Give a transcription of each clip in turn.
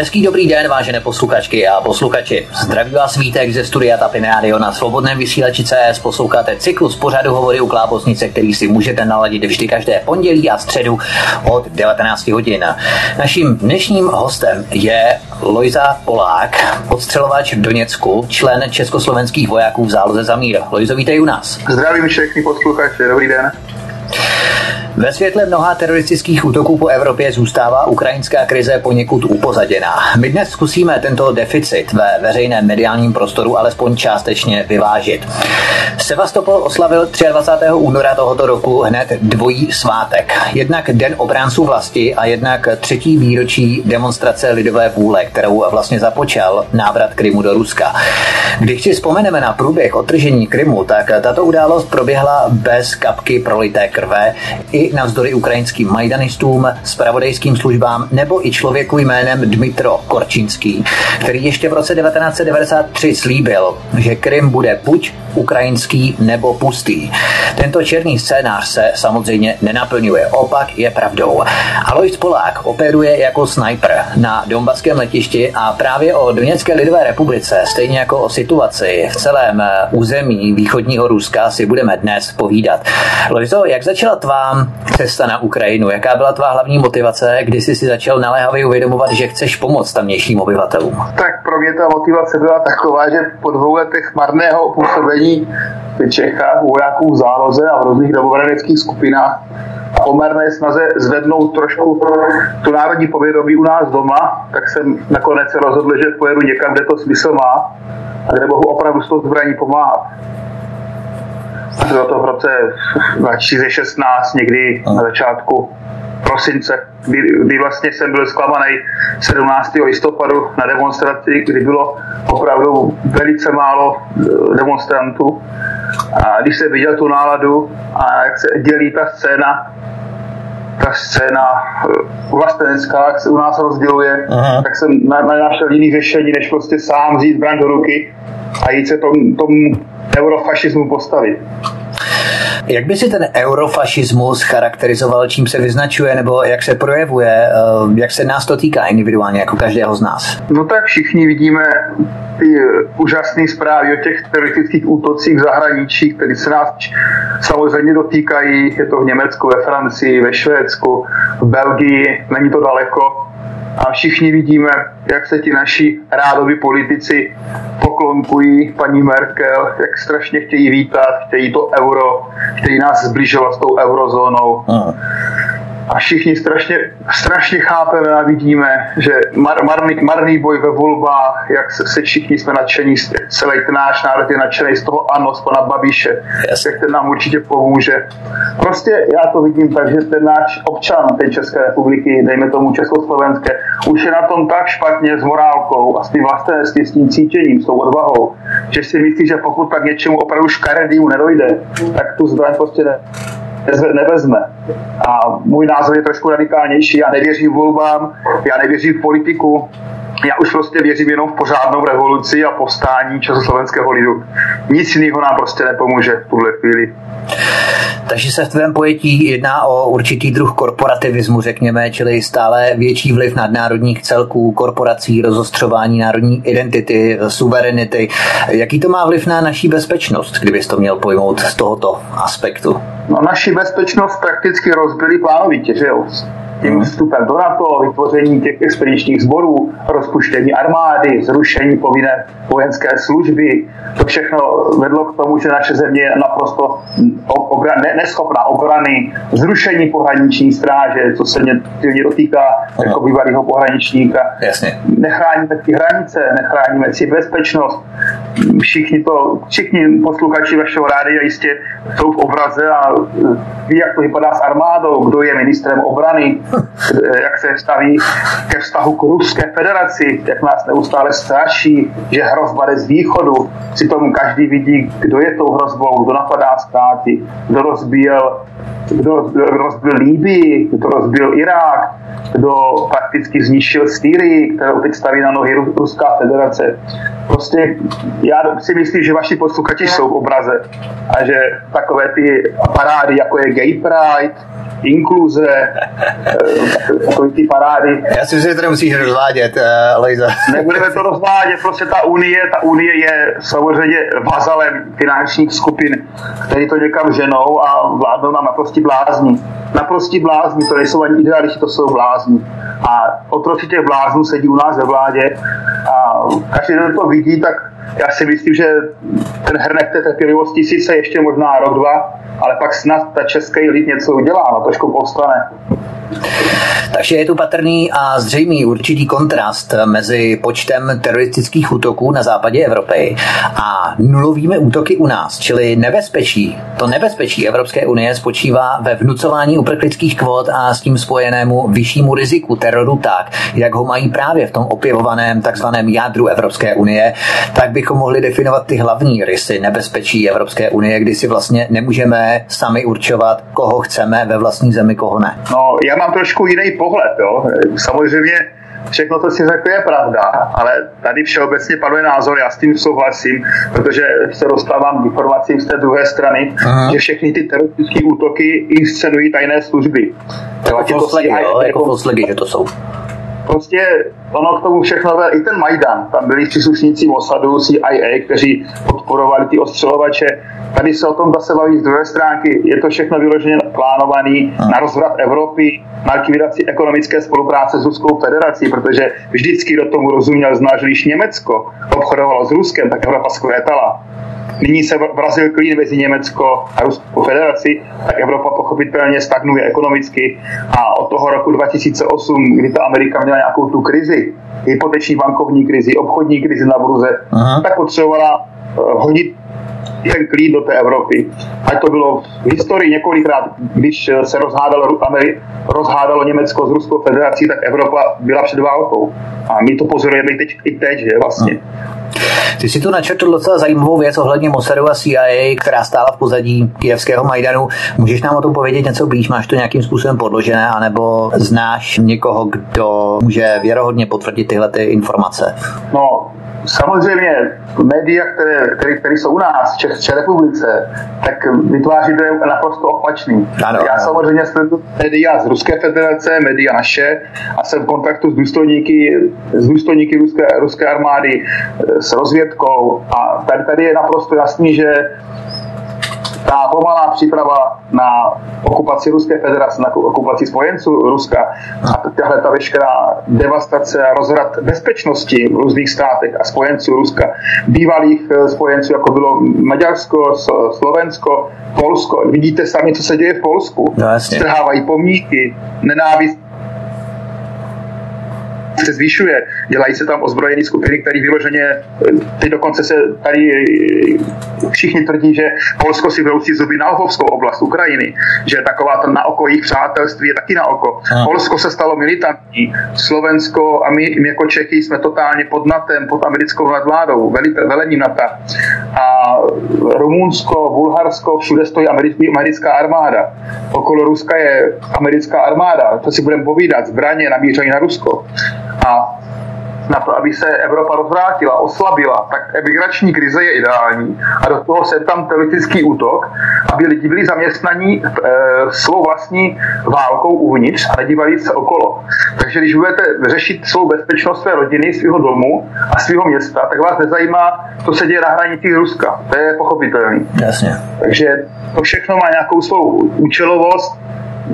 Hezký dobrý den, vážené posluchačky a posluchači. Zdraví vás Vítek ze studia Tapin Radio na svobodném vysílači CS. Posloucháte cyklus pořadu Hovory u Klábosnice, který si můžete naladit vždy každé pondělí a středu od 19 hodin. Naším dnešním hostem je Lojza Polák, odstřelovač v Doněcku, člen československých vojáků v záloze za mír. Lojzo, vítej u nás. Zdravím všechny posluchače, dobrý den. Ve světle mnoha teroristických útoků po Evropě zůstává ukrajinská krize poněkud upozaděná. My dnes zkusíme tento deficit ve veřejném mediálním prostoru alespoň částečně vyvážit. Sevastopol oslavil 23. února tohoto roku hned dvojí svátek. Jednak Den obránců vlasti a jednak třetí výročí demonstrace lidové vůle, kterou vlastně započal návrat Krymu do Ruska. Když si vzpomeneme na průběh otržení Krymu, tak tato událost proběhla bez kapky prolité krve i navzdory ukrajinským majdanistům, spravodajským službám nebo i člověku jménem Dmitro Korčinský, který ještě v roce 1993 slíbil, že Krym bude buď ukrajinský nebo pustý. Tento černý scénář se samozřejmě nenaplňuje, opak je pravdou. Alois Polák operuje jako sniper na Donbaském letišti a právě o Doněcké lidové republice, stejně jako o situaci v celém území východního Ruska si budeme dnes povídat. Lojzo, jak začala tvá cesta na Ukrajinu? Jaká byla tvá hlavní motivace, kdy jsi si začal naléhavě uvědomovat, že chceš pomoct tamnějším obyvatelům? Tak pro mě ta motivace byla taková, že po dvou letech marného působení v Čechách, vojáků v záloze a v různých domobranických skupinách a poměrné snaze zvednout trošku tu národní povědomí u nás doma, tak jsem nakonec rozhodl, že pojedu někam, kde to smysl má a kde mohu opravdu s tou zbraní pomáhat. Bylo to v roce 2016, někdy na začátku prosince, kdy, kdy vlastně jsem byl zklamaný 17. listopadu na demonstraci, kdy bylo opravdu velice málo eh, demonstrantů. A když jsem viděl tu náladu a jak se dělí ta scéna, ta scéna eh, vlastenecká, jak se u nás rozděluje, Aha. tak jsem našel jiný řešení, než prostě sám vzít zbraň do ruky a jít se tomu, tomu eurofašismu postavit. Jak by si ten eurofašismus charakterizoval, čím se vyznačuje, nebo jak se projevuje, eh, jak se nás to týká individuálně, jako každého z nás? No tak všichni vidíme ty úžasné zprávy o těch teroristických útocích v zahraničí, které se nás samozřejmě dotýkají. Je to v Německu, ve Francii, ve Švédsku, v Belgii, není to daleko a všichni vidíme, jak se ti naši rádoví politici poklonkují paní Merkel, jak strašně chtějí vítat, chtějí to euro, chtějí nás zbližovat s tou eurozónou. Aha a všichni strašně, strašně chápeme a vidíme, že mar, marný, marný boj ve volbách, jak se, se všichni jsme nadšení, celý ten náš národ je nadšený z toho ano, z pana Babiše, yes. jak ten nám určitě pomůže. Prostě já to vidím tak, že ten náš občan té České republiky, dejme tomu Československé, už je na tom tak špatně s morálkou a s tím vlastenectvím, s tím cítěním, s tou odvahou, že si myslí, že pokud tak něčemu opravdu škaredýmu nedojde, tak tu zbraň prostě ne, nevezme. A můj názor je trošku radikálnější. Já nevěřím volbám, já nevěřím v politiku, já už prostě věřím jenom v pořádnou revoluci a povstání československého lidu. Nic jiného nám prostě nepomůže v tuhle chvíli. Takže se v tvém pojetí jedná o určitý druh korporativismu, řekněme, čili stále větší vliv nadnárodních celků, korporací, rozostřování národní identity, suverenity. Jaký to má vliv na naší bezpečnost, kdybys to měl pojmout z tohoto aspektu? No, naši bezpečnost prakticky rozbili plánovitě, že jo? Tím hmm. vstupem do NATO, vytvoření těch expedičních sborů, rozpuštění armády, zrušení povinné vojenské služby. To všechno vedlo k tomu, že naše země je naprosto obra, ne, neschopná obrany, zrušení pohraniční stráže, co se mě silně dotýká hmm. jako bývalého pohraničníka. Jasně. Nechráníme ty hranice, nechráníme si bezpečnost. Všichni, to, všichni posluchači vašeho rádia jistě jsou v obraze a ví, jak to vypadá s armádou, kdo je ministrem obrany, jak se staví ke vztahu k Ruské federaci, jak nás neustále straší, že hrozba jde z východu. Přitom každý vidí, kdo je tou hrozbou, kdo napadá státy, kdo rozbíjel kdo, kdo rozbil Líbii, kdo rozbil Irák, kdo prakticky zničil Syrii, kterou teď staví na nohy Ruská federace. Prostě já si myslím, že vaši posluchači jsou v obraze a že takové ty parády, jako je Gay Pride, inkluze, eh, takové ty parády. Já si myslím, že to nemusíš rozvádět, uh, Lejza. Nebudeme to rozvádět, prostě ta unie, ta unie je samozřejmě vazalem finančních skupin, které to někam ženou a vládnou nám naprosti blázni. Naprosti blázni, to nejsou ani idealisti, to jsou blázni. A otroci těch bláznů sedí u nás ve vládě a každý, kdo to vidí, tak já si myslím, že ten hrnek té trpělivosti sice ještě možná rok, dva, ale pak snad ta český lid něco udělá, no trošku povstane. Takže je tu patrný a zřejmý určitý kontrast mezi počtem teroristických útoků na západě Evropy a nulovými útoky u nás, čili nebezpečí. To nebezpečí Evropské unie spočívá ve vnucování uprchlických kvót a s tím spojenému vyššímu riziku teroru tak, jak ho mají právě v tom opěvovaném takzvaném jádru Evropské unie, tak bychom mohli definovat ty hlavní rysy nebezpečí Evropské unie, kdy si vlastně nemůžeme sami určovat, koho chceme ve vlastní zemi, koho ne. No, já mám trošku jiný pohled. Jo. Samozřejmě všechno, co si řekl, je pravda, ale tady všeobecně panuje názor, já s tím souhlasím, protože se dostávám k informacím z té druhé strany, Aha. že všechny ty teroristické útoky inscenují tajné služby. Jako poslegy, jo, jako poslegy, že to jsou prostě ono k tomu všechno, i ten Majdan, tam byli příslušníci Mossadu, CIA, kteří podporovali ty ostřelovače. Tady se o tom zase baví z druhé stránky. Je to všechno vyloženě plánovaný na rozvrat Evropy, na likvidaci ekonomické spolupráce s Ruskou federací, protože vždycky do tomu rozuměl, znáš, když Německo obchodovalo s Ruskem, tak Evropa skvětala nyní se vrazil klín mezi Německo a Ruskou federaci, tak Evropa pochopitelně stagnuje ekonomicky a od toho roku 2008, kdy ta Amerika měla nějakou tu krizi, hypoteční bankovní krizi, obchodní krizi na bruze, Aha. tak potřebovala eh, hodit ten klín do té Evropy. Ať to bylo v historii několikrát, když se rozhádalo, Ameri- rozhádalo Německo s Ruskou federací, tak Evropa byla před válkou. A my to pozorujeme i teď, i teď že vlastně. Ty si tu načetl docela zajímavou věc ohledně Mossadu a CIA, která stála v pozadí kijevského Majdanu. Můžeš nám o tom povědět něco blíž? Máš to nějakým způsobem podložené, anebo znáš někoho, kdo může věrohodně potvrdit tyhle ty informace? No, samozřejmě média, které, které, které jsou u nás v České republice, tak vytváří to naprosto opačný. Ano, Já ano. samozřejmě sleduju média z Ruské federace, média naše a jsem v kontaktu s důstojníky, s důstojníky ruské, ruské armády, s rozvědkou a tady, tady je naprosto jasný, že ta pomalá příprava na okupaci Ruské federace, na okupaci spojenců Ruska a tahle ta veškerá devastace a rozhrad bezpečnosti v různých státech a spojenců Ruska, bývalých eh, spojenců, jako bylo Maďarsko, Slovensko, Polsko. Vidíte sami, co se děje v Polsku. No, Strhávají pomníky, nenávist se zvyšuje. Dělají se tam ozbrojené skupiny, které vyloženě, teď dokonce se tady všichni tvrdí, že Polsko si vroucí zuby na Lvovskou oblast Ukrajiny, že taková to na oko jejich přátelství je taky na oko. Hmm. Polsko se stalo militantní, Slovensko a my, my jako Čechy jsme totálně pod NATem, pod americkou nadvládou, velením NATO. A Rumunsko, Bulharsko, všude stojí americká armáda. Okolo Ruska je americká armáda, to si budeme povídat, zbraně namířené na Rusko a na to, aby se Evropa rozvrátila, oslabila, tak emigrační krize je ideální a do toho se tam teroristický útok, aby lidi byli zaměstnaní e, svou vlastní válkou uvnitř a nedívali se okolo. Takže když budete řešit svou bezpečnost své rodiny, svého domu a svého města, tak vás nezajímá, co se děje na hranicích Ruska. To je pochopitelné. Jasně. Takže to všechno má nějakou svou účelovost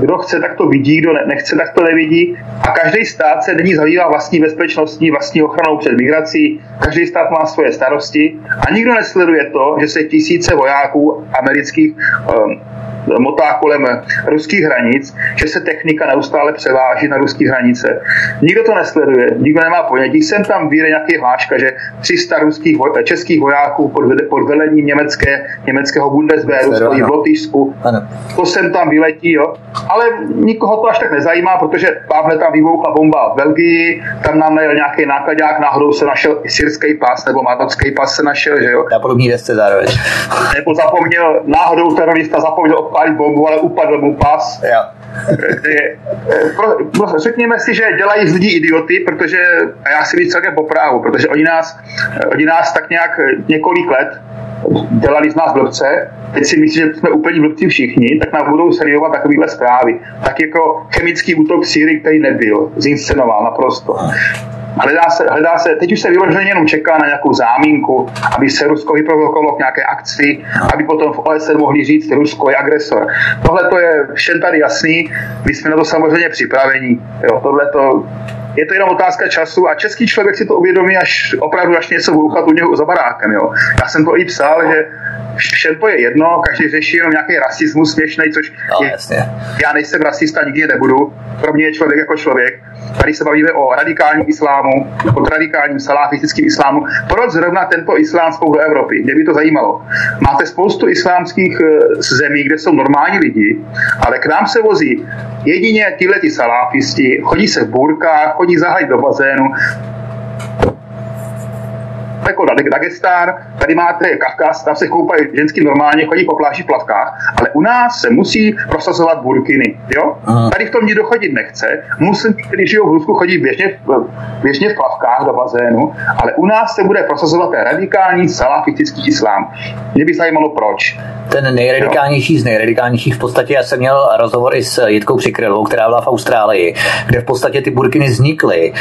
kdo chce, tak to vidí, kdo nechce, tak to nevidí. A každý stát se není zabývá vlastní bezpečností, vlastní ochranou před migrací. Každý stát má svoje starosti a nikdo nesleduje to, že se tisíce vojáků amerických um, motá kolem ruských hranic, že se technika neustále převáží na ruské hranice. Nikdo to nesleduje, nikdo nemá ponětí. Jsem tam vyjde nějaký hláška, že 300 ruských, českých vojáků pod, pod velením německé, německého Bundeswehru stojí v Lotyšsku. To sem tam vyletí, jo. Ale nikoho to až tak nezajímá, protože tamhle tam vybuchla bomba v Belgii, tam nám najel nějaký nákladák, náhodou se našel i syrský pas, nebo marocký pas se našel, že jo. Na podobný desce zároveň. Nebo zapomněl, náhodou terorista zapomněl odpálit bombu, ale upadl mu pas. Jo. pro, pro, řekněme si, že dělají z lidí idioty, protože, a já si víc celkem po právu, protože oni nás, oni nás tak nějak několik let dělali z nás blbce, teď si myslím, že jsme úplně blbci všichni, tak nám budou seriovat takovýhle zprávy. Tak jako chemický útok v Syrii, který nebyl, zinscenoval naprosto. Hledá se, hledá se, teď už se vyloženě jenom čeká na nějakou zámínku, aby se Rusko vyprovokovalo k nějaké akci, aby potom v OSN mohli říct, Rusko je agresor. Tohle to je všem tady jasný, my jsme na to samozřejmě připraveni. Jo, tohle to je to jenom otázka času a český člověk si to uvědomí až opravdu, až něco bouchat u něho za barákem. Jo. Já jsem to i psal, že všem to je jedno, každý řeší jenom nějaký rasismus směšný, což no, je, jasně. já nejsem rasista, nikdy nebudu. Pro mě je člověk jako člověk. Tady se bavíme o radikálním islámu, o radikálním salafistickém islámu. Proč zrovna tento islám spolu do Evropy? Mě by to zajímalo. Máte spoustu islámských eh, zemí, kde jsou normální lidi, ale k nám se vozí jedině tyhle ty salafisti, chodí se v burkách, chodí zahajit do bazénu, jako Dagestán, tady máte Kavkaz, tam se koupají ženský normálně, chodí po pláži v plavkách, ale u nás se musí prosazovat burkiny. Jo? Tady v tom nikdo chodit nechce. Musím, kteří žijou v Rusku, chodí běžně, běžně v plavkách do bazénu, ale u nás se bude prosazovat ten radikální salafistický islám. Mě by zajímalo, proč. Ten nejradikálnější jo. z nejradikálnějších v podstatě, já jsem měl rozhovor i s Jitkou Přikrylovou, která byla v Austrálii, kde v podstatě ty burkiny vznikly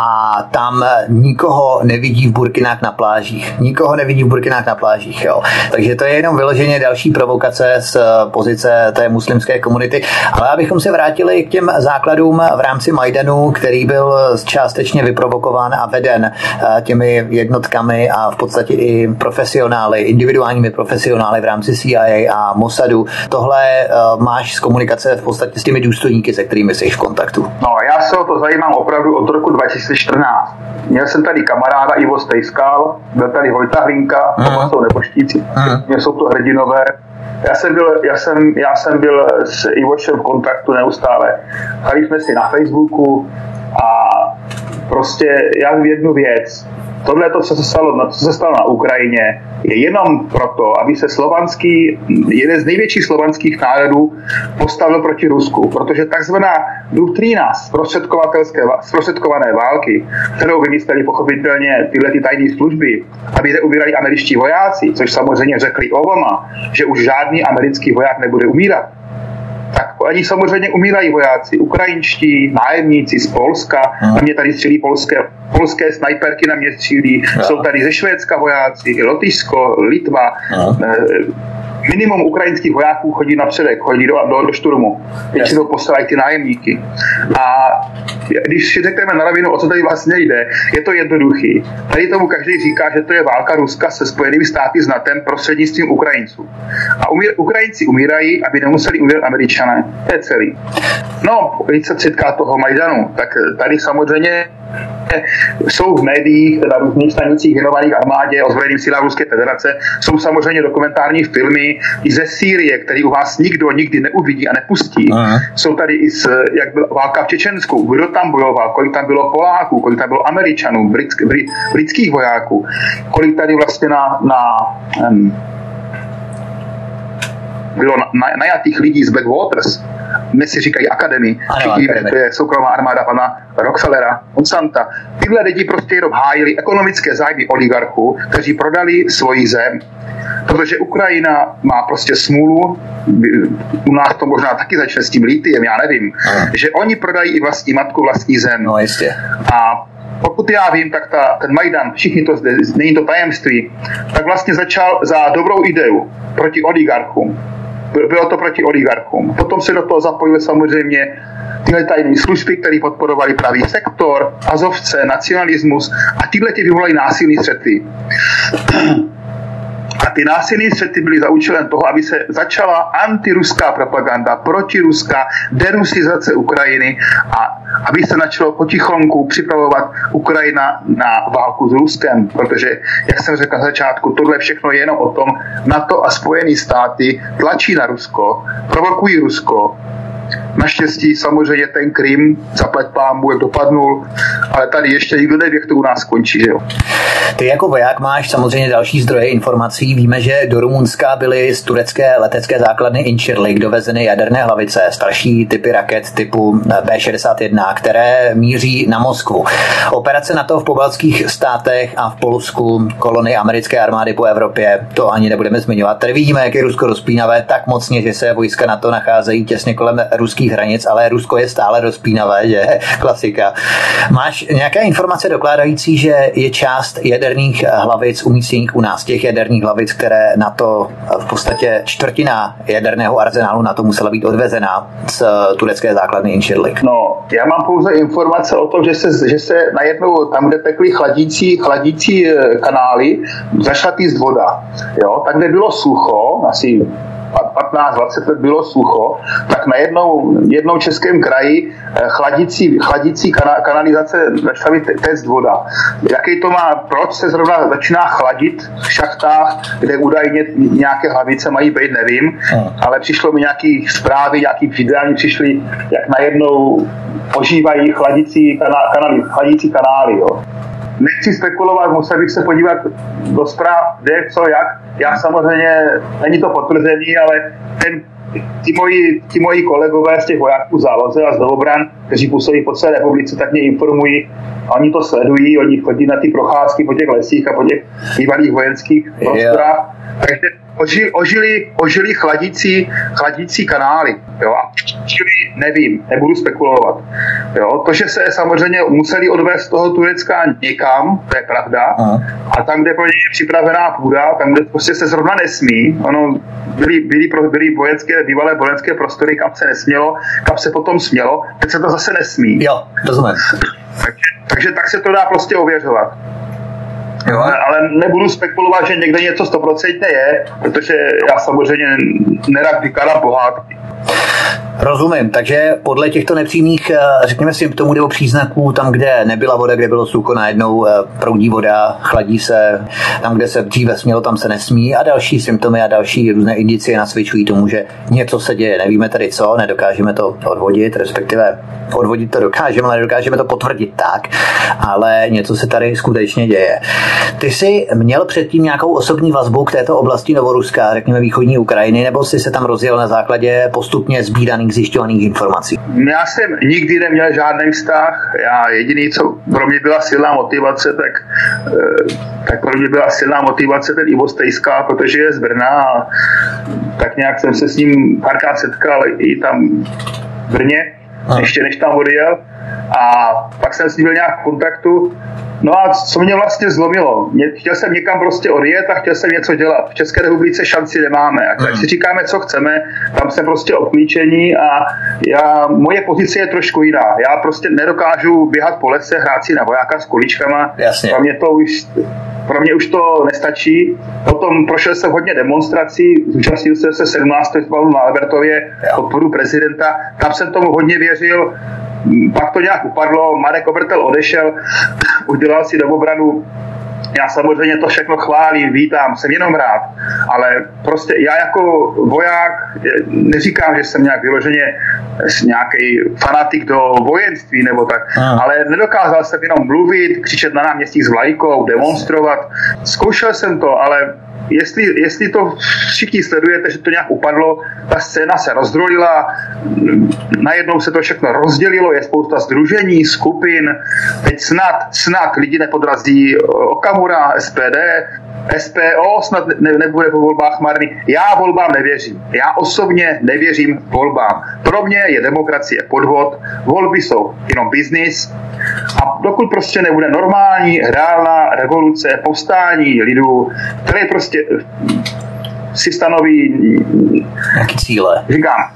a tam nikoho nevidí v burkinách na plážích. Nikoho nevidí v burkinách na plážích. Jo. Takže to je jenom vyloženě další provokace z pozice té muslimské komunity. Ale abychom se vrátili k těm základům v rámci Majdanu, který byl částečně vyprovokován a veden eh, těmi jednotkami a v podstatě i profesionály, individuálními profesionály v rámci CIA a Mossadu. Tohle eh, máš z komunikace v podstatě s těmi důstojníky, se kterými jsi v kontaktu. No, já se o to zajímám opravdu od roku 2014. Měl jsem tady kamaráda Ivo Stejskal, byl tady Vojta Hlinka, mm. to jsou neboštíci, mm. jsou to hrdinové. Já jsem, byl, já, jsem, já jsem byl s Ivošem v kontaktu neustále. Hali jsme si na Facebooku a prostě já v jednu věc tohle, to, co se stalo, co se stalo na Ukrajině, je jenom proto, aby se slovanský, jeden z největších slovanských národů postavil proti Rusku, protože takzvaná doktrína zprostředkované války, kterou vymysleli pochopitelně tyhle ty tajné služby, aby neumírali američtí vojáci, což samozřejmě řekli Obama, že už žádný americký voják nebude umírat, tak oni samozřejmě umírají vojáci, ukrajinští, nájemníci z Polska, a mě tady střílí polské, polské snajperky na mě střílí, jsou tady ze Švédska vojáci, Lotyšsko, Litva, Aha. Minimum ukrajinských vojáků chodí na předek, chodí do, do, do šturmu. to posílají ty nájemníky. A když si řekneme na rovinu, o co tady vlastně jde, je to jednoduchý. Tady tomu každý říká, že to je válka Ruska se Spojenými státy s NATO prostřednictvím Ukrajinců. A umír, Ukrajinci umírají, aby nemuseli umírat Američané. To je celý. No, když se týká toho Majdanu, tak tady samozřejmě jsou v médiích, na různých stanicích věnovaných armádě, ozbrojeným silám Ruské federace, jsou samozřejmě dokumentární filmy i ze Sýrie, který u vás nikdo nikdy neuvidí a nepustí. Aha. Jsou tady i z, jak byla válka v Čečensku, kdo tam bojoval, kolik tam bylo Poláků, kolik tam bylo Američanů, britsk, brit, britských vojáků, kolik tady vlastně na, na um, bylo najatých lidí z Blackwaters, dnes si říkají akademii, všichni víme, to je soukromá armáda pana Rockefellera, Monsanta. Tyhle lidi prostě jenom hájili ekonomické zájmy oligarchů, kteří prodali svoji zem. Protože Ukrajina má prostě smůlu, u nás to možná taky začne s tím litiem, já nevím, Aha. že oni prodají i vlastní matku, vlastní zem. No jistě. A pokud já vím, tak ta, ten Majdan, všichni to zde, není to tajemství, tak vlastně začal za dobrou ideu proti oligarchům bylo to proti oligarchům. Potom se do toho zapojily samozřejmě tyhle tajné služby, které podporovali pravý sektor, azovce, nacionalismus a tyhle ty vyvolali násilný střety. Ty násilné střety byly za účelem toho, aby se začala antiruská propaganda, protiruská derusizace Ukrajiny a aby se začalo potichonku připravovat Ukrajina na válku s Ruskem, protože, jak jsem řekl na začátku, tohle všechno je jenom o tom, NATO a Spojené státy tlačí na Rusko, provokují Rusko, Naštěstí samozřejmě ten Krym, zaplať pámbu, jak dopadnul, ale tady ještě nikdo neví, jak to u nás skončí. Že jo? Ty jako voják máš samozřejmě další zdroje informací. Víme, že do Rumunska byly z turecké letecké základny Incirlik dovezeny jaderné hlavice, starší typy raket typu B-61, které míří na Moskvu. Operace NATO v pobaltských státech a v Polsku, kolony americké armády po Evropě, to ani nebudeme zmiňovat. Tady vidíme, jak je Rusko rozpínavé tak mocně, že se vojska na to nacházejí těsně kolem ruských hranic, ale Rusko je stále rozpínavé, že klasika. Máš nějaké informace dokládající, že je část jaderných hlavic umístěných u nás, těch jaderných hlavic, které na to v podstatě čtvrtina jaderného arzenálu na to musela být odvezena z turecké základny Inširlik? No, já mám pouze informace o tom, že se, že se najednou tam, kde tekly chladící, chladící eh, kanály, zašla týst voda. Jo? Tak, kde bylo sucho, asi 15-20 let bylo sucho, tak na jednou, jednou českém kraji eh, chladící, chladící kanalizace začala být test voda. Jaký to má, proč se zrovna začíná chladit v šachtách, kde údajně nějaké hlavice mají být, nevím, hmm. ale přišlo mi nějaký zprávy, nějaký videální přišly, jak najednou ožívají chladící, kanály, chladící kanály. Jo nechci spekulovat, musel bych se podívat do zpráv, kde, co, jak. Já samozřejmě, není to potvrzení, ale ten ti moji, ti moji kolegové z těch vojáků záloze a z Dobran, kteří působí po celé republice, tak mě informují, oni to sledují, oni chodí na ty procházky po těch lesích a po těch bývalých vojenských prostorách. Takže ožili, ožili, ožili chladící, chladící kanály. Jo? A čili nevím, nebudu spekulovat. Jo? To, že se samozřejmě museli odvést z toho Turecka někam, to je pravda, Aha. a tam, kde pro ně je připravená půda, tam, kde prostě se zrovna nesmí, ono byly, byly, byly vojenské, bývalé vojenské prostory, kam se nesmělo, kam se potom smělo, teď se to zase nesmí. Jo, rozumím. Takže, takže tak se to dá prostě ověřovat. Jo. Ale, nebudu spekulovat, že někde něco stoprocentně je, protože já samozřejmě nerad vykládám pohádky. Rozumím, takže podle těchto nepřímých, eh, řekněme, symptomů nebo příznaků, tam, kde nebyla voda, kde bylo sucho, najednou eh, proudí voda, chladí se, tam, kde se dříve smělo, tam se nesmí a další symptomy a další různé indicie nasvědčují tomu, že něco se děje. Nevíme tady co, nedokážeme to odvodit, respektive odvodit to dokážeme, ale nedokážeme to potvrdit tak, ale něco se tady skutečně děje. Ty jsi měl předtím nějakou osobní vazbu k této oblasti Novoruska, řekněme východní Ukrajiny, nebo jsi se tam rozjel na základě postupně sbíraných, zjišťovaných informací? Já jsem nikdy neměl žádný vztah. Já jediný, co pro mě byla silná motivace, tak, eh, tak pro mě byla silná motivace ten Ivo Stejská, protože je z Brna a tak nějak jsem se s ním párkrát setkal i tam v Brně, a. ještě než tam odjel. A pak jsem s ním byl nějak v kontaktu No a co mě vlastně zlomilo? Mě, chtěl jsem někam prostě odjet a chtěl jsem něco dělat. V České republice šanci nemáme. A tak si říkáme, co chceme, tam jsme prostě obklíčení a já, moje pozice je trošku jiná. Já prostě nedokážu běhat po lese, hrát si na vojáka s kuličkama. Jasně. Pro mě to už pro mě už to nestačí. Potom prošel jsem hodně demonstrací, zúčastnil jsem se 17. na Albertově podporu prezidenta. Tam jsem tomu hodně věřil pak to nějak upadlo, Marek Obrtel odešel, udělal si domobranu já samozřejmě to všechno chválím, vítám, jsem jenom rád, ale prostě já jako voják neříkám, že jsem nějak vyloženě nějaký fanatik do vojenství nebo tak, Aha. ale nedokázal jsem jenom mluvit, křičet na náměstí s vlajkou, demonstrovat. Zkoušel jsem to, ale jestli, jestli to všichni sledujete, že to nějak upadlo, ta scéna se rozdrolila, najednou se to všechno rozdělilo, je spousta združení, skupin, teď snad, snad lidi nepodrazí Okamura, SPD, SPO snad ne, nebude po volbách marný. Já volbám nevěřím. Já osobně nevěřím volbám. Pro mě je demokracie podvod, volby jsou jenom biznis a dokud prostě nebude normální, reálná revoluce, povstání lidů, které prostě si stanoví nějaké cíle. Říkám,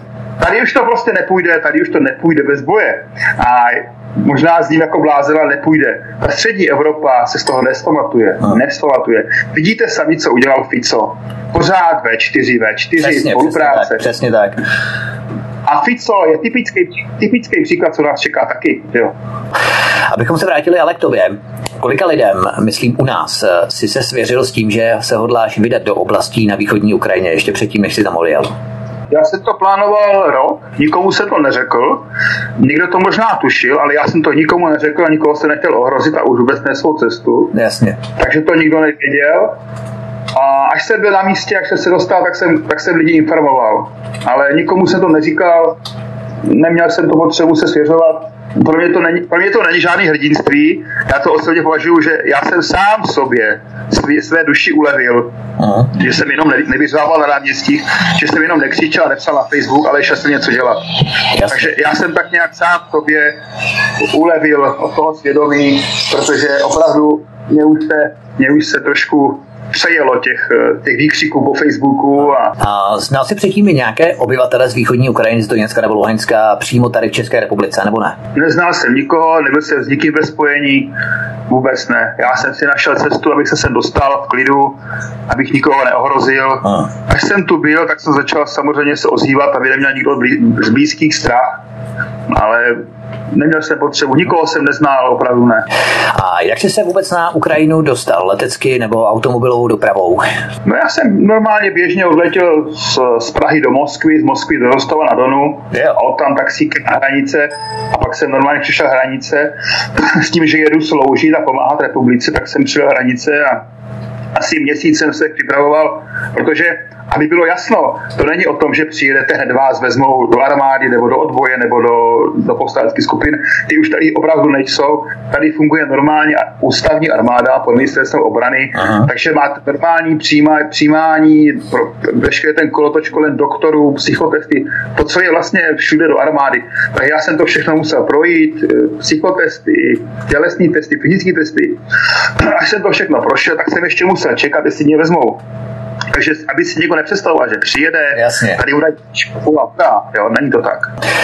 tady už to prostě nepůjde, tady už to nepůjde bez boje. A možná s ním jako blázen, ale nepůjde. Ta střední Evropa se z toho nespamatuje. No. Nespamatuje. Vidíte sami, co udělal Fico. Pořád V4, V4, přesně, spolupráce. Přesně tak, přesně tak. A Fico je typický, typický příklad, co nás čeká taky. Jo. Abychom se vrátili ale k tobě. Kolika lidem, myslím u nás, si se svěřil s tím, že se hodláš vydat do oblastí na východní Ukrajině ještě předtím, než si tam odjel? Já jsem to plánoval rok, nikomu se to neřekl, někdo to možná tušil, ale já jsem to nikomu neřekl a nikoho se nechtěl ohrozit a už vůbec ne svou cestu. Jasně. Takže to nikdo nevěděl. A až jsem byl na místě, až jsem se dostal, tak jsem, tak jsem lidi informoval. Ale nikomu jsem to neříkal, neměl jsem to potřebu se svěřovat pro mě, to není, pro mě to není žádný hrdinství. Já to osobně považuji, že já jsem sám sobě své, své duši ulevil. Aha. Že jsem jenom ne, nevyzvával na náměstích, že jsem jenom nekřičel a nepsal na Facebook, ale šel jsem něco dělat. Jasně. Takže já jsem tak nějak sám sobě ulevil od toho svědomí, protože opravdu mě už se, mě už se trošku přejelo těch, eh, těch výkřiků po Facebooku. A... a znal jsi předtím i nějaké obyvatele z východní Ukrajiny, z Doněcka nebo Luhanska přímo tady v České republice, nebo ne? Neznal jsem nikoho, nebyl jsem s nikým ve spojení, vůbec ne. Já jsem si našel cestu, abych se sem dostal v klidu, abych nikoho neohrozil. A. Až jsem tu byl, tak jsem začal samozřejmě se ozývat, aby neměl nikdo z blízkých strach. Ale neměl jsem potřebu, nikoho jsem neznal, opravdu ne. A jak jsi se vůbec na Ukrajinu dostal? Letecky nebo automobilovou dopravou? No já jsem normálně běžně odletěl z, z Prahy do Moskvy, z Moskvy do Rostova na Donu, jo. a od tam taxíkem na hranice a pak jsem normálně přišel hranice s tím, že jedu sloužit a pomáhat republice, tak jsem přišel hranice a asi měsíc jsem se připravoval, protože aby bylo jasno, to není o tom, že přijedete hned vás vezmou do armády nebo do odboje nebo do, do povstaleckých skupin. Ty už tady opravdu nejsou. Tady funguje normálně ústavní armáda pod ministerstvem obrany, Aha. takže máte normální přijímá, přijímání, pro, veškeré ten kolotoč kolem doktorů, psychotesty, to, co je vlastně všude do armády. Tak já jsem to všechno musel projít, eh, psychotesty, tělesní testy, fyzické testy. Až jsem to všechno prošel, tak jsem ještě musel čekat, jestli mě vezmou. Takže aby si někdo nepředstavoval, že přijede, Jasně. tady udají a jo, není to tak.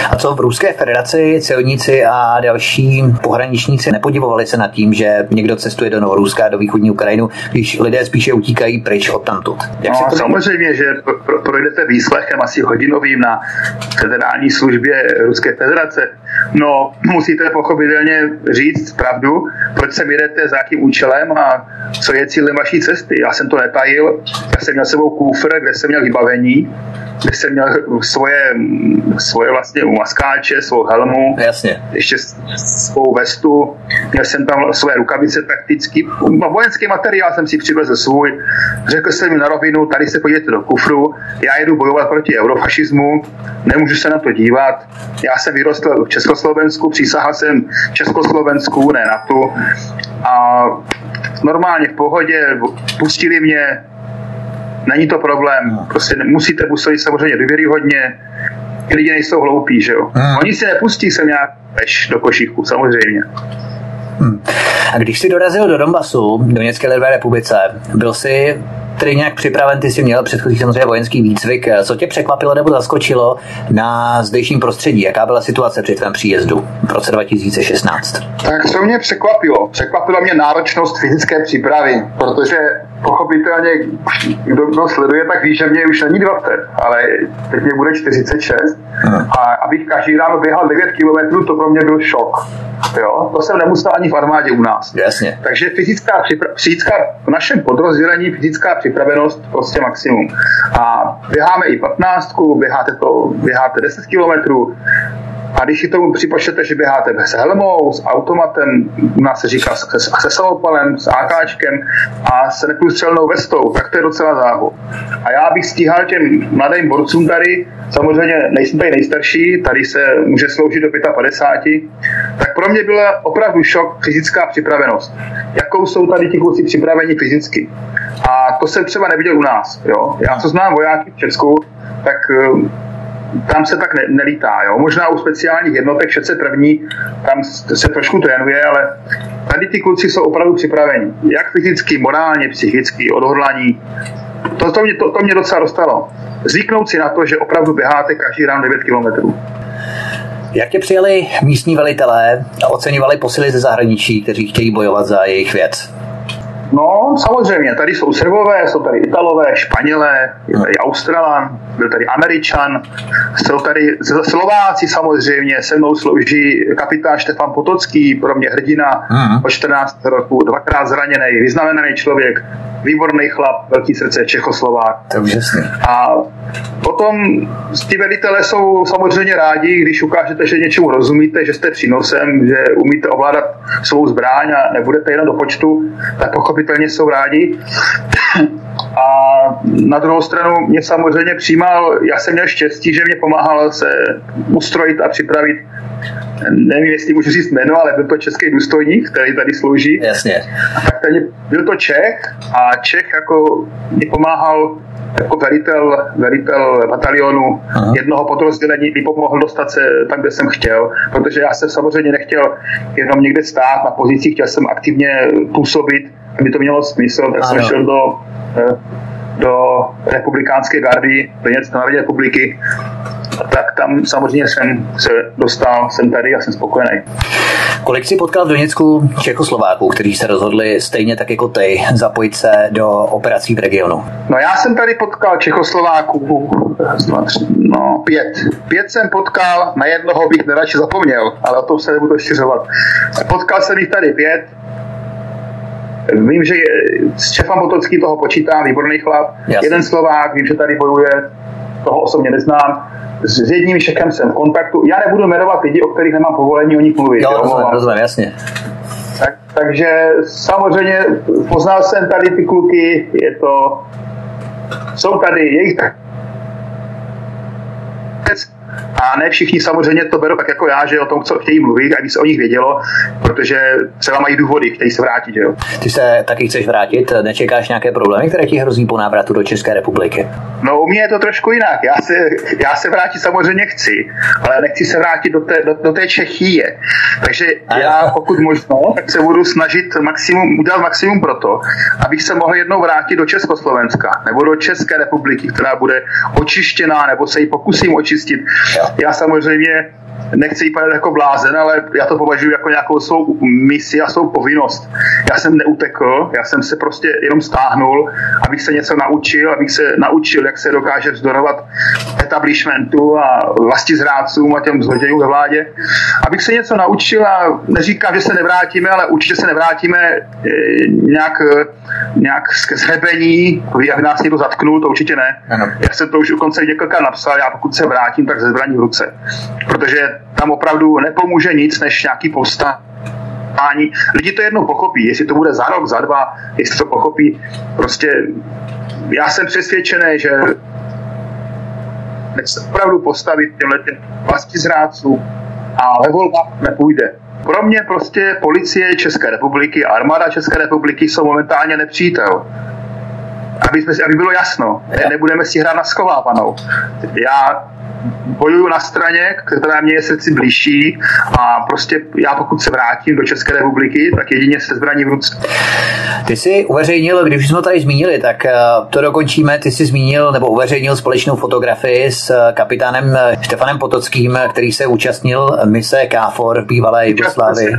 A co v Ruské federaci celníci a další pohraničníci nepodivovali se nad tím, že někdo cestuje do Novoruska, do východní Ukrajinu, když lidé spíše utíkají pryč od tamtud? Jak no, to samozřejmě, že pro, projdete výslechem asi hodinovým na federální službě Ruské federace. No, musíte pochopitelně říct pravdu, proč se jedete, za jakým účelem a co je cílem vaší cesty. Já jsem to netajil, já jsem měl sebou kůfr, kde jsem měl vybavení, kde jsem měl svoje, svoje vlastně maskáče, svou helmu, Jasně. ještě svou vestu, měl jsem tam své rukavice prakticky. Vojenský materiál jsem si přivezl svůj, řekl jsem mi na rovinu, tady se podívejte do kufru, já jedu bojovat proti eurofašismu, nemůžu se na to dívat, já jsem vyrostl v Československu, přísahal jsem Československu, ne na to. A normálně v pohodě pustili mě Není to problém. No. Prostě musíte působit samozřejmě důvěryhodně. Ty lidi nejsou hloupí, že jo. Hmm. Oni si nepustí sem nějak peš do košíku, samozřejmě. Hmm. A když jsi dorazil do Donbasu, do Německé lidové republice, byl jsi tedy nějak připraven, ty jsi měl předchozí samozřejmě vojenský výcvik. Co tě překvapilo nebo zaskočilo na zdejším prostředí? Jaká byla situace při tvém příjezdu v roce 2016? Tak co mě překvapilo? Překvapila mě náročnost fyzické přípravy, protože pochopitelně, kdo, kdo sleduje, tak ví, že mě už není 20, ale teď mě bude 46. Hmm. A abych každý ráno běhal 9 km, to pro mě byl šok. Jo? To jsem nemusel ani v armádě u nás. Jasně. Takže fyzická, fyzická, v našem podrozdělení fyzická připravenost prostě maximum. A běháme i 15, běháte, to, běháte 10 kilometrů, a když si tomu připočtete, že běháte s helmou, s automatem, u nás se říká se, se s AKčkem a s neprůstřelnou vestou, tak to je docela záhu. A já bych stíhal těm mladým borcům tady, samozřejmě nejsem tady nejstarší, tady se může sloužit do 55, tak pro mě byla opravdu šok fyzická připravenost. Jakou jsou tady ti kluci připraveni fyzicky. A to jsem třeba neviděl u nás. Jo? Já co znám vojáky v Česku, tak tam se tak ne, nelítá. Jo? Možná u speciálních jednotek šece první, tam se trošku trénuje, ale tady ty kluci jsou opravdu připraveni. Jak fyzicky, morálně, psychicky, odhodlaní. To, to, mě, to, to mě docela dostalo. Zvyknout si na to, že opravdu běháte každý rán 9 kilometrů. Jak tě přijali místní velitelé a oceňovali posily ze zahraničí, kteří chtějí bojovat za jejich věc? No, samozřejmě, tady jsou Srbové, jsou tady Italové, Španělé, je tady Australan, byl tady Američan, jsou tady Slováci samozřejmě, se mnou slouží kapitán Štefan Potocký, pro mě hrdina, uh-huh. o 14 roku, dvakrát zraněný, vyznamenaný člověk, výborný chlap, velký srdce, Čechoslovák. To je A potom ty velitelé jsou samozřejmě rádi, když ukážete, že něčemu rozumíte, že jste přínosem, že umíte ovládat svou zbraň a nebudete jenom do počtu, tak pochopitelně jsou rádi. A na druhou stranu mě samozřejmě přijímal, já jsem měl štěstí, že mě pomáhal se ustrojit a připravit nevím, jestli můžu říct jméno, ale byl to český důstojník, který tady slouží. Jasně. Tak ten byl to Čech a Čech jako mi pomáhal jako velitel, velitel batalionu Aha. jednoho podrozdělení mi pomohl dostat se tam, kde jsem chtěl, protože já jsem samozřejmě nechtěl jenom někde stát na pozici, chtěl jsem aktivně působit, aby to mělo smysl, tak jsem šel do eh, do republikánské gardy Brněnské národní republiky, tak tam samozřejmě jsem se dostal, jsem tady a jsem spokojený. Kolik si potkal v Doněcku Čechoslováků, kteří se rozhodli stejně tak jako ty zapojit se do operací v regionu? No já jsem tady potkal Čechoslováků no, pět. Pět jsem potkal, na jednoho bych neradši zapomněl, ale o tom se nebudu štěřovat. Potkal jsem jich tady pět, Vím, že Štěfan Potocký toho počítá, výborný chlap. Jasně. Jeden Slovák, vím, že tady bojuje, toho osobně neznám. S jedním Čechem jsem v kontaktu. Já nebudu jmenovat lidi, o kterých nemám povolení o nich mluvit. Jo, rozumím, rozumím, jasně. Tak, takže samozřejmě poznal jsem tady ty kluky, je to, jsou tady, jejich a ne všichni samozřejmě to berou tak jako já, že o tom co chtějí mluvit, aby se o nich vědělo, protože třeba mají důvody, chtějí se vrátit. Jo. Ty se taky chceš vrátit, nečekáš nějaké problémy, které ti hrozí po návratu do České republiky? No u mě je to trošku jinak. Já se, já se vrátit samozřejmě chci, ale nechci se vrátit do té, do, do té Čechie. Takže a já pokud možno, tak se budu snažit maximum, udělat maximum pro to, abych se mohl jednou vrátit do Československa nebo do České republiky, která bude očištěná, nebo se ji pokusím očistit já samozřejmě nechci jít jako blázen, ale já to považuji jako nějakou svou misi a svou povinnost. Já jsem neutekl, já jsem se prostě jenom stáhnul, abych se něco naučil, abych se naučil, jak se dokáže vzdorovat establishmentu a vlasti zrádcům a těm zlodějům ve vládě. Abych se něco naučil a neříkám, že se nevrátíme, ale určitě se nevrátíme eh, nějak, nějak ke zhrebení, aby nás někdo zatknul, to určitě ne. Já jsem to už u konce několikrát napsal, já pokud se vrátím, tak ze zbraní v ruce. Protože tam opravdu nepomůže nic, než nějaký povstání. Lidi to jednou pochopí, jestli to bude za rok, za dva, jestli to pochopí. Prostě já jsem přesvědčený, že se opravdu postavit těmhle těm vlasti zrádců a ve volbách nepůjde. Pro mě prostě policie České republiky a armáda České republiky jsou momentálně nepřítel. Aby, jsme, aby bylo jasno, ne, nebudeme si hrát na schovávanou. Já bojuju na straně, která mě je srdci blížší a prostě já pokud se vrátím do České republiky, tak jedině se zbraní v ruce. Ty jsi uveřejnil, když jsme to tady zmínili, tak eh, to dokončíme, ty jsi zmínil nebo uveřejnil společnou fotografii s eh, kapitánem eh, Štefanem Potockým, který se účastnil mise KFOR v bývalé Jugoslávii.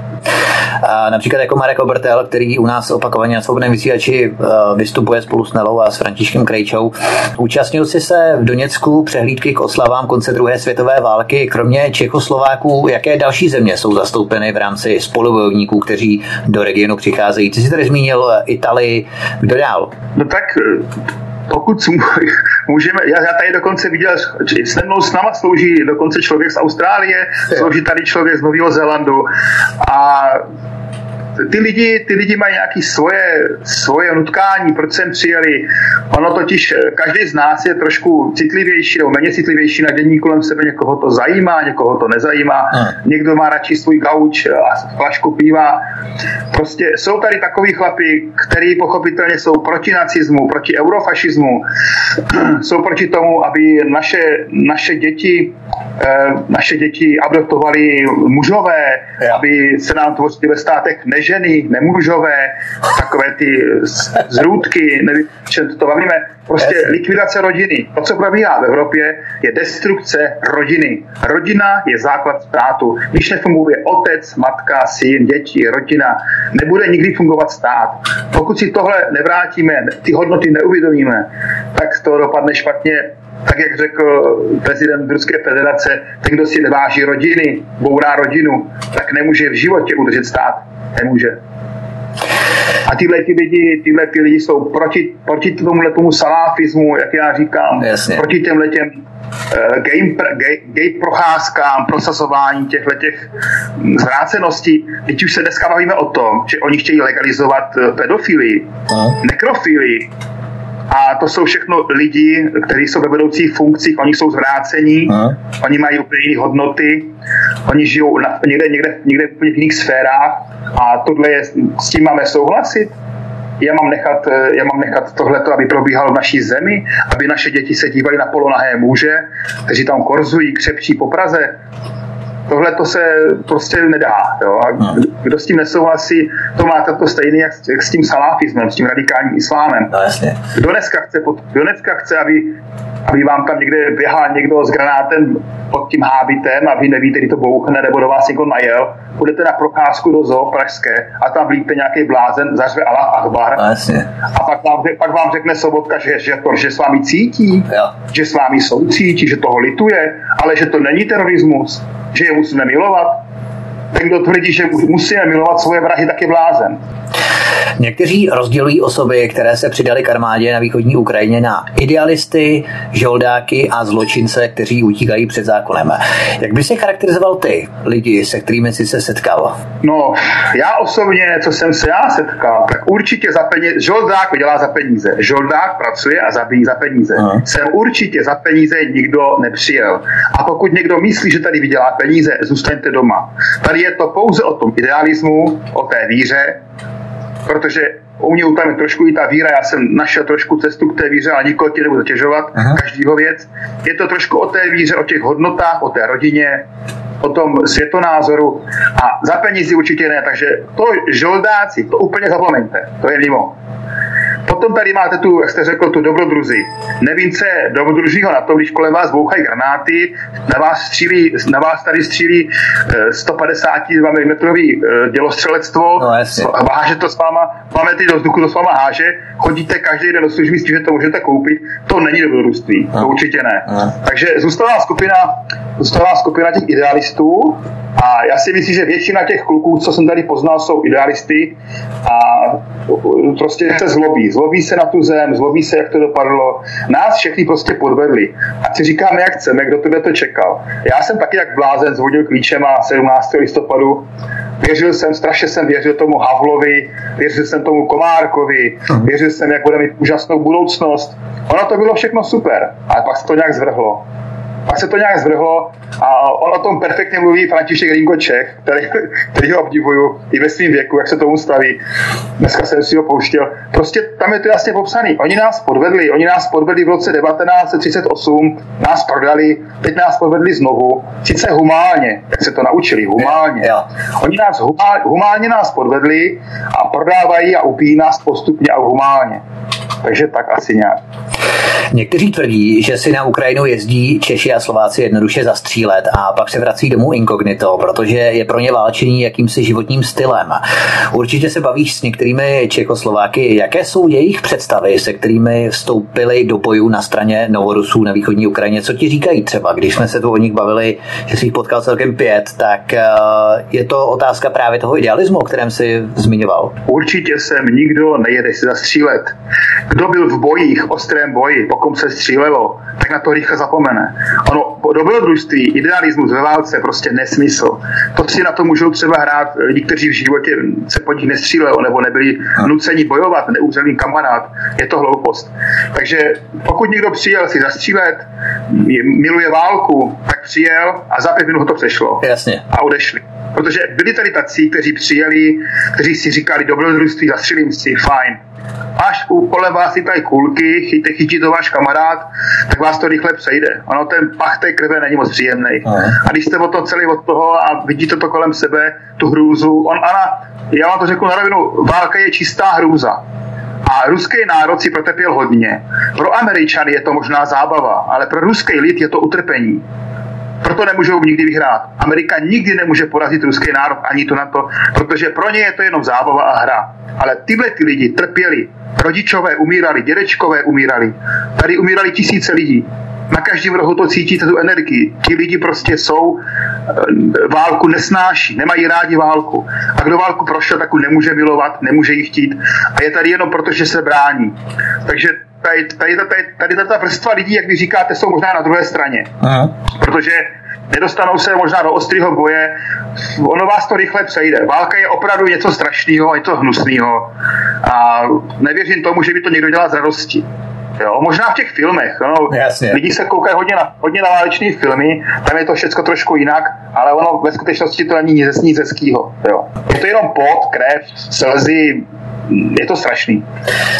Například jako Marek Obertel, který u nás opakovaně na svobodném vysílači vystupuje spolu s Nelou a s Františkem Krejčou. Účastnil jsi se v Doněcku přehlídky k oslavám konce druhé světové války. Kromě Čechoslováků, jaké další země jsou zastoupeny v rámci spolubojovníků, kteří do regionu přicházejí? Ty jsi tady zmínil Italii, kdo dál? No tak pokud můžeme, já, já tady dokonce viděl, se mnou s náma slouží dokonce člověk z Austrálie, slouží tady člověk z Nového Zélandu a ty lidi, ty lidi mají nějaké svoje, svoje nutkání, proč sem přijeli. Ono totiž, eh, každý z nás je trošku citlivější nebo méně citlivější na denní kolem sebe, někoho to zajímá, někoho to nezajímá, hmm. někdo má radši svůj gauč a flašku piva. Prostě jsou tady takový chlapi, který pochopitelně jsou proti nacismu, proti eurofašismu, jsou proti tomu, aby naše, naše děti eh, naše děti adoptovali mužové, aby se nám tvořili ve státech než ženy, nemužové, takové ty zrůdky, nevím, čem to bavíme. Prostě yes. likvidace rodiny. To, co probíhá v Evropě, je destrukce rodiny. Rodina je základ státu. Když nefunguje otec, matka, syn, děti, rodina, nebude nikdy fungovat stát. Pokud si tohle nevrátíme, ty hodnoty neuvědomíme, tak toho dopadne špatně tak jak řekl prezident Ruské federace, ten, kdo si neváží rodiny, bourá rodinu, tak nemůže v životě udržet stát. Nemůže. A tyhle ty lidi, tyhle ty lidi jsou proti, proti tomu tomu salafismu, jak já říkám, Jasně. proti těm letěm uh, gay, gay, gay procházkám, prosazování těchto těch zvráceností. Teď už se dneska bavíme o tom, že oni chtějí legalizovat eh, pedofilii, nekrofilii, a to jsou všechno lidi, kteří jsou ve vedoucích funkcích, oni jsou zvrácení, Aha. oni mají úplně jiné hodnoty, oni žijou na, někde, někde, někde v jiných sférách a tohle je, s tím máme souhlasit. Já mám nechat, já mám nechat tohleto, aby probíhalo v naší zemi, aby naše děti se dívali na polonahé muže, kteří tam korzují, křepčí po Praze. Tohle to se prostě nedá. Jo? A no. kdo s tím nesouhlasí, to má to stejné, jak, jak s tím salafismem, s tím radikálním islámem. No, jasně. Kdo dneska chce, kdo dneska chce aby, aby vám tam někde běhal někdo s granátem pod tím hábitem a vy nevíte, kdy to bouchne, nebo do vás někdo najel, půjdete na procházku do zoo pražské a tam vlíte nějaký blázen, zařve Allah Akbar. No, jasně. A pak vám, pak vám řekne Sobotka, že, že, to, že s vámi cítí, jo. že s vámi soucítí, že toho lituje, ale že to není terorismus že je musíme milovat. Ten, kdo tvrdí, že musíme milovat svoje vrahy, tak je blázen. Někteří rozdělují osoby, které se přidali k armádě na východní Ukrajině na idealisty, žoldáky a zločince, kteří utíkají před zákonem. Jak by se charakterizoval ty lidi, se kterými jsi se setkal? No, já osobně, co jsem se já setkal, tak určitě za peníze, žoldák vydělá za peníze, žoldák pracuje a zabíjí za peníze. Aha. Jsem určitě za peníze nikdo nepřijel. A pokud někdo myslí, že tady vydělá peníze, zůstaňte doma. Tady je to pouze o tom idealismu, o té víře, protože u mě tam je trošku i ta víra, já jsem našel trošku cestu k té víře, ale nikoho tě nebudu zatěžovat, Aha. každýho věc. Je to trošku o té víře, o těch hodnotách, o té rodině, o tom světonázoru a za penízi určitě ne, takže to žoldáci, to úplně zapomeňte, to je mimo. Potom tady máte tu, jak jste řekl, tu dobrodruzi. Nevím, co je dobrodružího na to, když kolem vás bouchají granáty, na vás, střílí, na vás tady střílí 152 mm dělostřelectvo, no, háže to s váma, máme ty do vzduchu, to s váma háže, chodíte každý den do služby s tím, že to můžete koupit, to není dobrodružství, no. to určitě ne. No. Takže zůstala skupina, zůstala skupina těch idealistů, a já si myslím, že většina těch kluků, co jsem tady poznal, jsou idealisty a prostě se zlobí. Zlobí se na tu zem, zlobí se, jak to dopadlo. Nás všechny prostě podvedli. A si říkáme, jak chceme, kdo to to čekal. Já jsem taky jak blázen zvodil klíčema 17. listopadu. Věřil jsem, strašně jsem věřil tomu Havlovi, věřil jsem tomu Komárkovi, věřil jsem, jak bude mít úžasnou budoucnost. Ono to bylo všechno super, ale pak se to nějak zvrhlo. Pak se to nějak zvrhlo a on o tom perfektně mluví František Ringo Čech, který, který ho obdivuju i ve svém věku, jak se tomu staví. Dneska jsem si ho pouštěl. Prostě tam je to jasně popsaný. Oni nás podvedli, oni nás podvedli v roce 1938, nás prodali, teď nás podvedli znovu. Sice humálně, jak se to naučili, humálně. Oni nás humálně nás podvedli a prodávají a upíjí nás postupně a humálně. Takže tak asi nějak. Někteří tvrdí, že si na Ukrajinu jezdí Češi a Slováci jednoduše zastřílet a pak se vrací domů inkognito, protože je pro ně válčení jakýmsi životním stylem. Určitě se bavíš s některými Čechoslováky. Jaké jsou jejich představy, se kterými vstoupili do bojů na straně Novorusů na východní Ukrajině? Co ti říkají třeba, když jsme se tu o nich bavili, že jsi jich potkal celkem pět, tak eh, je to otázka právě toho idealismu, o kterém jsi zmiňoval? Určitě sem nikdo nejede si zastřílet. Kdo byl v bojích, ostrém boji, pokud se střílelo, tak na to rychle zapomene. Ono, dobrodružství, idealismus ve válce prostě nesmysl. To si na to můžou třeba hrát lidi, kteří v životě se po nich nestříleli nebo nebyli nuceni bojovat, neúřelý kamarád. Je to hloupost. Takže pokud někdo přijel si zastřílet, miluje válku, tak přijel a za pět minut to přešlo. Jasně. A odešli. Protože byli tady tací, kteří přijeli, kteří si říkali dobrodružství, zastřelím si, fajn až u kolem vás tady kulky, chytí, chytí to váš kamarád, tak vás to rychle přejde. Ono ten pach té krve není moc příjemný. A když jste o to celý od toho a vidíte to kolem sebe, tu hrůzu, on, Ana, já vám to řeknu na rovinu, válka je čistá hrůza. A ruský národ si protrpěl hodně. Pro Američany je to možná zábava, ale pro ruský lid je to utrpení. Proto nemůžou nikdy vyhrát. Amerika nikdy nemůže porazit ruský národ ani to na to, protože pro ně je to jenom zábava a hra. Ale tyhle ty lidi trpěli. Rodičové umírali, dědečkové umírali. Tady umírali tisíce lidí na každém rohu to cítíte tu energii. Ti lidi prostě jsou, eh, válku nesnáší, nemají rádi válku. A kdo válku prošel, tak nemůže milovat, nemůže ji chtít. A je tady jenom proto, že se brání. Takže tady, tady, tady, tady, tady ta vrstva lidí, jak vy říkáte, jsou možná na druhé straně. Aha. Protože nedostanou se možná do ostrého boje, ono vás to rychle přejde. Válka je opravdu něco strašného, něco hnusného a nevěřím tomu, že by to někdo dělal z radosti. Jo, možná v těch filmech. No, Jasně. Lidi se koukají hodně na, hodně na váleční filmy, tam je to všechno trošku jinak, ale ono ve skutečnosti to není nic, nic hezkýho. Jo. Je to jenom pot, krev, slzy, je to strašný.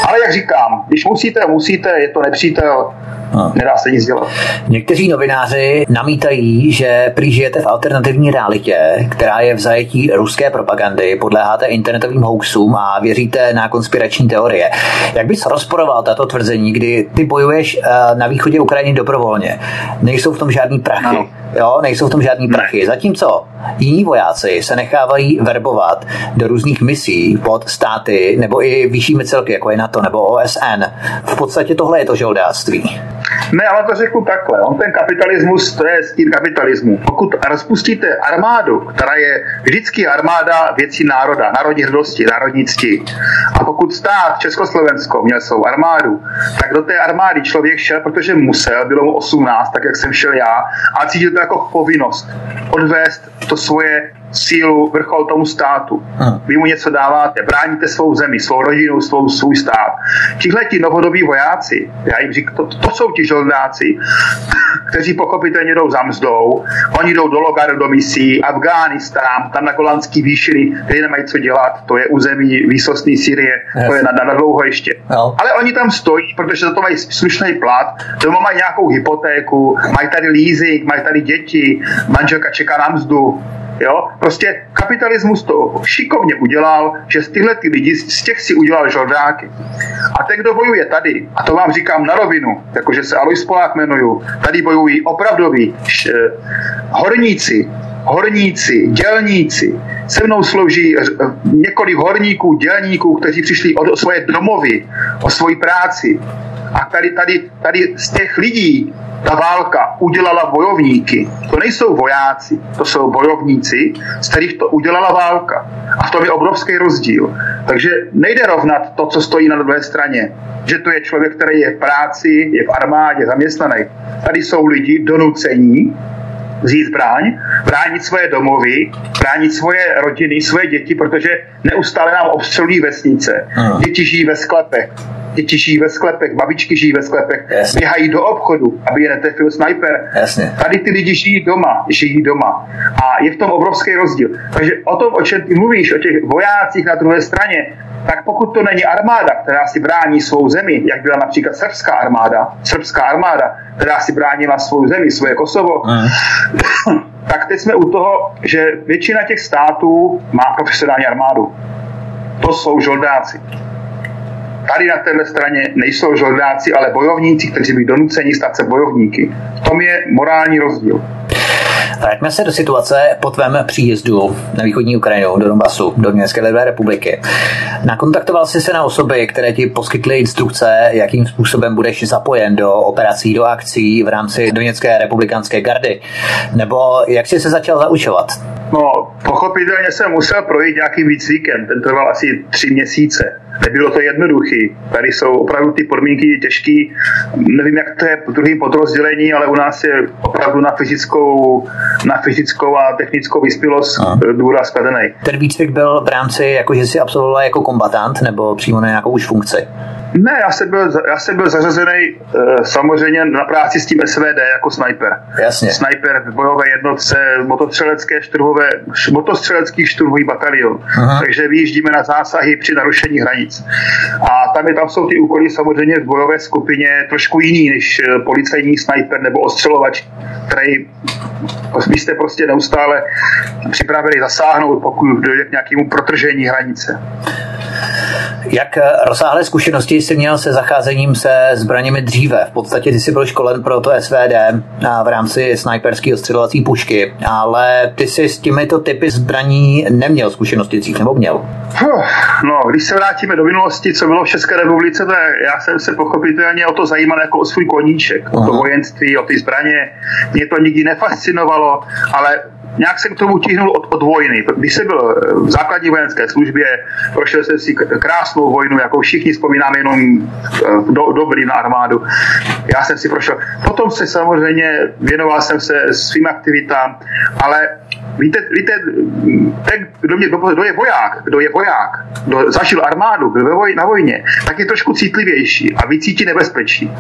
Ale jak říkám, když musíte, musíte, je to nepřítel, No. Nedá se nic dělat. Někteří novináři namítají, že prý žijete v alternativní realitě, která je v zajetí ruské propagandy, podléháte internetovým hoaxům a věříte na konspirační teorie. Jak bys rozporoval tato tvrzení, kdy ty bojuješ eh, na východě Ukrajiny dobrovolně? Nejsou v tom žádný prachy. Ano. Jo, nejsou v tom žádný prachy. Zatímco jiní vojáci se nechávají verbovat do různých misí pod státy nebo i vyššími celky, jako je NATO nebo OSN. V podstatě tohle je to žoldáctví. Ne, ale to řeknu takhle. On ten kapitalismus, to je stín kapitalismu. Pokud rozpustíte armádu, která je vždycky armáda věcí národa, národní hrdosti, národní cti. A pokud stát Československo měl svou armádu, tak do té armády člověk šel, protože musel, bylo mu 18, tak jak jsem šel já, a cítil to jako povinnost odvést to svoje sílu, vrchol tomu státu. Aha. Vy mu něco dáváte, bráníte svou zemi, svou rodinu, svou, svůj stát. Tihle ti novodobí vojáci, já jim říkám, to, to jsou ti žoldáci, kteří pochopitelně jdou za mzdou, oni jdou do Logaru, do misí, Afghánistán, tam na Golandský výšiny, kde nemají co dělat, to je území výsostný Syrie, yes. to je na, na dlouho ještě. No. Ale oni tam stojí, protože za to mají slušný plat, doma mají nějakou hypotéku, mají tady leasing, mají tady děti, manželka čeká na mzdu, Jo? Prostě kapitalismus to šikovně udělal, že z tyhle ty lidi, z těch si udělal žoldáky. A ten, kdo bojuje tady, a to vám říkám na rovinu, jakože se Alois Polák jmenuju, tady bojují opravdoví š, eh, horníci, horníci, dělníci. Se mnou slouží několik horníků, dělníků, kteří přišli o svoje domovy, o svoji práci. A tady, tady, tady z těch lidí ta válka udělala bojovníky. To nejsou vojáci, to jsou bojovníci, z kterých to udělala válka. A v tom je obrovský rozdíl. Takže nejde rovnat to, co stojí na druhé straně. Že to je člověk, který je v práci, je v armádě, zaměstnaný. Tady jsou lidi donucení vzít zbraň, bránit svoje domovy, bránit svoje rodiny, svoje děti, protože neustále nám obstřelují vesnice. Děti žijí ve sklepech, děti žijí ve sklepech, babičky žijí ve sklepech, Jasně. běhají do obchodu, aby je netrefil sniper. Jasně. Tady ty lidi žijí doma, žijí doma. A je v tom obrovský rozdíl. Takže o tom, o čem ty mluvíš, o těch vojácích na druhé straně, tak pokud to není armáda, která si brání svou zemi, jak byla například srbská armáda, srbská armáda, která si bránila svou zemi, svoje Kosovo, mm. tak teď jsme u toho, že většina těch států má profesionální armádu. To jsou žoldáci. Tady na této straně nejsou žoldáci, ale bojovníci, kteří byli donuceni stát se bojovníky. V tom je morální rozdíl. Vraťme se do situace po tvém příjezdu na východní Ukrajinu, do Donbasu, do Německé lidové republiky. Nakontaktoval jsi se na osoby, které ti poskytly instrukce, jakým způsobem budeš zapojen do operací, do akcí v rámci Doněcké republikánské gardy? Nebo jak jsi se začal zaučovat? No, pochopitelně jsem musel projít nějakým výcvikem, ten trval asi tři měsíce. Nebylo to jednoduché. Tady jsou opravdu ty podmínky těžké. Nevím, jak to je v druhém podrozdělení, ale u nás je opravdu na fyzickou, na fyzickou a technickou vyspělost důraz kladený. Ten výcvik byl v rámci, jako že jsi absolvoval jako kombatant nebo přímo na nějakou už funkci? Ne, já jsem byl, já jsem byl zařazený uh, samozřejmě na práci s tím SVD jako sniper. Jasně. Sniper v bojové jednotce motostřelecké šturhové, motostřelecký šturhový batalion. Aha. Takže vyjíždíme na zásahy při narušení hranic. A tam, je, tam jsou ty úkoly samozřejmě v bojové skupině trošku jiný než eh, policejní sniper nebo ostřelovač, který vy jste prostě neustále připravili zasáhnout, pokud dojde k nějakému protržení hranice. Jak rozsáhlé zkušenosti jsi měl se zacházením se zbraněmi dříve? V podstatě ty jsi byl školen pro to SVD v rámci snajperské ostřelovací pušky, ale ty jsi s těmito typy zbraní neměl zkušenosti dřív, nebo měl? No, když se vrátíme do minulosti, co bylo v České republice, tak já jsem se pochopitelně o to zajímal jako o svůj koníček, Aha. o to vojenství, o ty zbraně. Mě to nikdy nefascinovalo, ale nějak jsem k tomu tíhnul od, od vojny. Když jsem byl v základní vojenské službě, prošel jsem si krásnou vojnu, jako všichni vzpomínáme jenom eh, do, dobrý na armádu. Já jsem si prošel. Potom se samozřejmě věnoval jsem se svým aktivitám, ale Víte, víte ten, kdo, mě, kdo je voják, kdo je voják, kdo zažil armádu, byl voj, na vojně, tak je trošku citlivější a vycítí nebezpečí.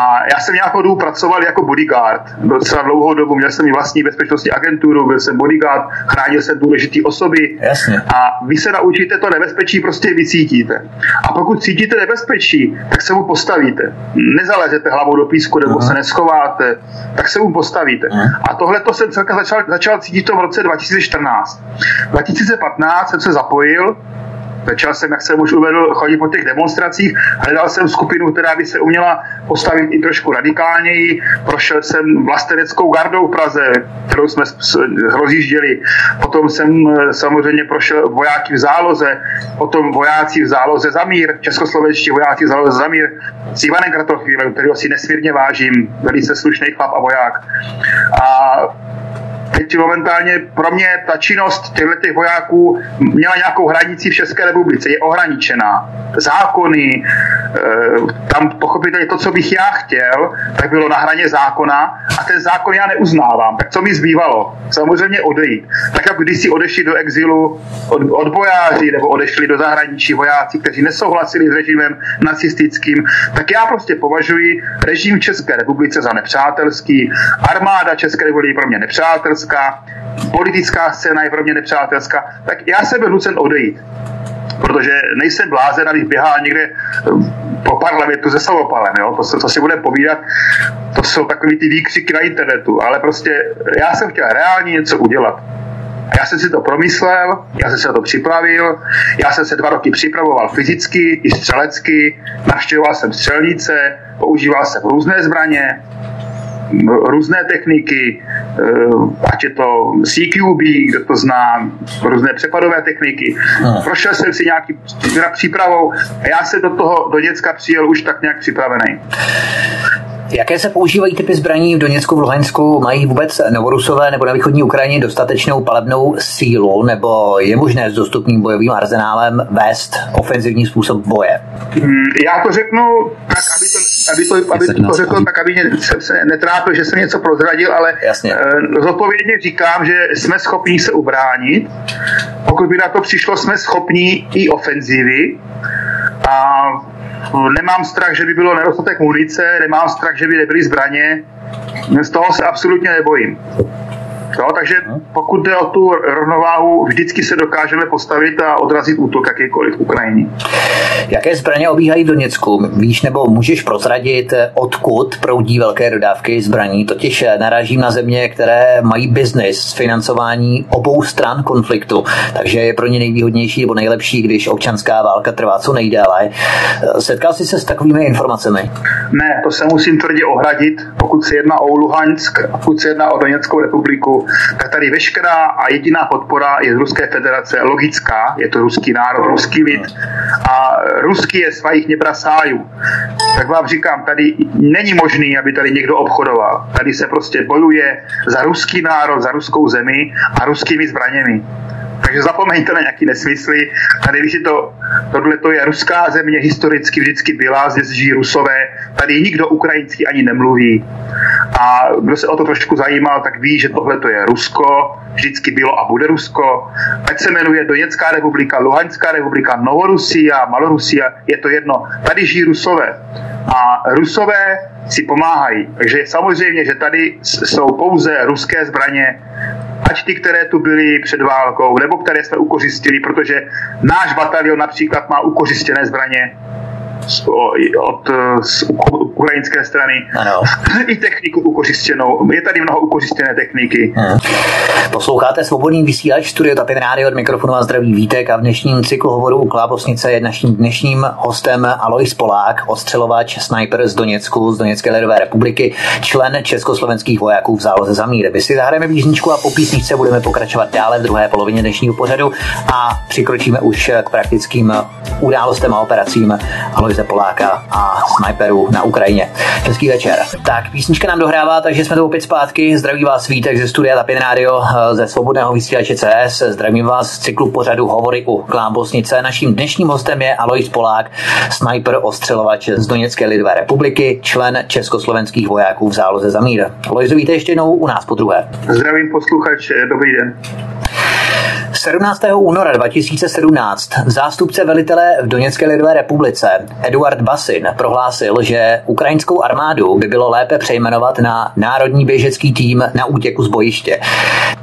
A já jsem nějakou dobu pracoval jako bodyguard. Docela dlouhou dobu měl jsem i vlastní bezpečnostní agenturu, byl jsem bodyguard, chránil jsem důležité osoby. Jasně. A vy se naučíte to nebezpečí prostě vycítíte. A pokud cítíte nebezpečí, tak se mu postavíte. Nezalezete hlavou do písku nebo uh-huh. se neschováte, tak se mu postavíte. Uh-huh. A tohle to jsem celkem začal, začal cítit v tom roce 2014. 2015 jsem se zapojil Začal jsem, jak jsem už uvedl, chodit po těch demonstracích, hledal jsem skupinu, která by se uměla postavit i trošku radikálněji. Prošel jsem vlasteneckou gardou v Praze, kterou jsme rozjížděli. Potom jsem eh, samozřejmě prošel vojáky v záloze, potom vojáci v záloze za mír, českoslovenští vojáci v záloze za mír s Ivanem Kratochvílem, kterého si nesmírně vážím, velice slušný chlap a voják. A teď momentálně pro mě ta činnost těchto těch vojáků měla nějakou hranici v České republice, je ohraničená. Zákony, eh, tam pochopitelně to, co bych já chtěl, tak bylo na hraně zákona a ten zákon já neuznávám. Tak co mi zbývalo? Samozřejmě odejít. Tak jak když si odešli do exilu od, odbojáři nebo odešli do zahraničí vojáci, kteří nesouhlasili s režimem nacistickým, tak já prostě považuji režim České republice za nepřátelský, armáda České republiky pro mě nepřátelská, nepřátelská, politická scéna je pro mě nepřátelská, tak já jsem byl nucen odejít. Protože nejsem blázen, abych běhal někde eh, po parlamentu se samopalem, jo? To, co si budeme povídat, to jsou takový ty výkřiky na internetu, ale prostě já jsem chtěl reálně něco udělat. Já jsem si to promyslel, já jsem se na to připravil, já jsem se dva roky připravoval fyzicky i střelecky, navštěvoval jsem střelnice, používal jsem různé zbraně, různé techniky, eh, ať je to CQB, kdo to zná, různé přepadové techniky. Aha. Prošel jsem si nějaký přípravou a já se do toho do děcka přijel už tak nějak připravený. Jaké se používají typy zbraní v Doněcku, v Luhansku? Mají vůbec novorusové nebo na východní Ukrajině dostatečnou palebnou sílu, nebo je možné s dostupným bojovým arzenálem vést ofenzivní způsob boje? Hmm, já to řeknu tak, aby to, aby to, aby to, to řekl tak, aby se, se netrápil, že jsem něco prozradil, ale Jasně. Uh, zodpovědně říkám, že jsme schopni se ubránit. Pokud by na to přišlo, jsme schopni i ofenzivy. A nemám strach, že by bylo nedostatek munice, nemám strach, že by nebyly zbraně. Z toho se absolutně nebojím. Jo, takže pokud jde o tu rovnováhu, vždycky se dokážeme postavit a odrazit útok jakýkoliv v Ukrajině. Jaké zbraně obíhají v Doněcku? Víš nebo můžeš prozradit, odkud proudí velké dodávky zbraní? Totiž narážím na země, které mají biznis financování obou stran konfliktu, takže je pro ně nejvýhodnější nebo nejlepší, když občanská válka trvá co nejdéle. Setkal jsi se s takovými informacemi? Ne, to se musím tvrdě ohradit. Pokud se jedná o Luhansk, pokud se jedná o Doněckou republiku, tak tady veškerá a jediná podpora je z Ruské federace logická, je to ruský národ, ruský lid a ruský je svých nebrasájů. Tak vám říkám, tady není možný, aby tady někdo obchodoval. Tady se prostě bojuje za ruský národ, za ruskou zemi a ruskými zbraněmi. Takže zapomeňte na nějaký nesmysly. Tady, když je to, tohle to je ruská země, historicky vždycky byla, zde žijí rusové, tady nikdo ukrajinský ani nemluví. A kdo se o to trošku zajímal, tak ví, že tohle to je Rusko, vždycky bylo a bude Rusko. Ať se jmenuje Doněcká republika, Luhanská republika, Novorusia, Malorusia, je to jedno. Tady žijí Rusové. A Rusové si pomáhají. Takže samozřejmě, že tady jsou pouze ruské zbraně, ať ty, které tu byly před válkou, nebo které jsme ukořistili, protože náš batalion například má ukořistěné zbraně. Od z ukrajinské strany. Ano. I techniku ukořistěnou. Je tady mnoho ukořistěné techniky. Hmm. Posloucháte svobodný vysílač Studio Tapin Radio od mikrofonu a zdraví Vítek a v dnešním cyklu hovoru u Klábosnice je naším dnešním hostem Alois Polák, ostřelovač, sniper z Doněcku, z Doněcké lidové republiky, člen československých vojáků v záloze za mír. My si zahrajeme písničku a po písničce budeme pokračovat dále v druhé polovině dnešního pořadu a přikročíme už k praktickým událostem a operacím Aloise Poláka a sniperů na Ukrajině. Hezký večer. Tak, písnička nám dohrává, takže jsme tu opět zpátky. Zdraví vás Vítek ze studia Tapin Radio ze svobodného vysílače CS. Zdravím vás z cyklu pořadu Hovory u Klábosnice. Naším dnešním hostem je Alois Polák, sniper ostřelovač z Doněcké lidové republiky, člen československých vojáků v záloze za mír. Alois, víte ještě jednou u nás po druhé. Zdravím posluchače, dobrý den. 17. února 2017 zástupce velitele v Doněcké lidové republice Eduard Basin prohlásil, že ukrajinskou armádu by bylo lépe přejmenovat na Národní běžecký tým na útěku z bojiště.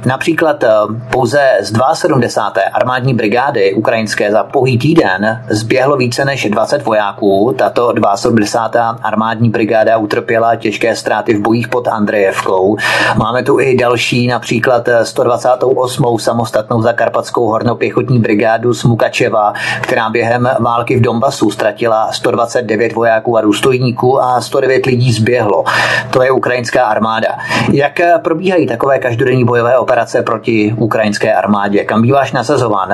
Například eh, pouze z 72. armádní brigády ukrajinské za pohý týden zběhlo více než 20 vojáků. Tato 72. armádní brigáda utrpěla těžké ztráty v bojích pod Andrejevkou. Máme tu i další, například 128. samostatnou zakarpatskou hornopěchotní brigádu z Mukačeva, která během války v Donbasu ztratila 129 vojáků a důstojníků a 109 lidí zběhlo. To je ukrajinská armáda. Jak probíhají takové každodenní bojové operace proti ukrajinské armádě? Kam býváš nasazován?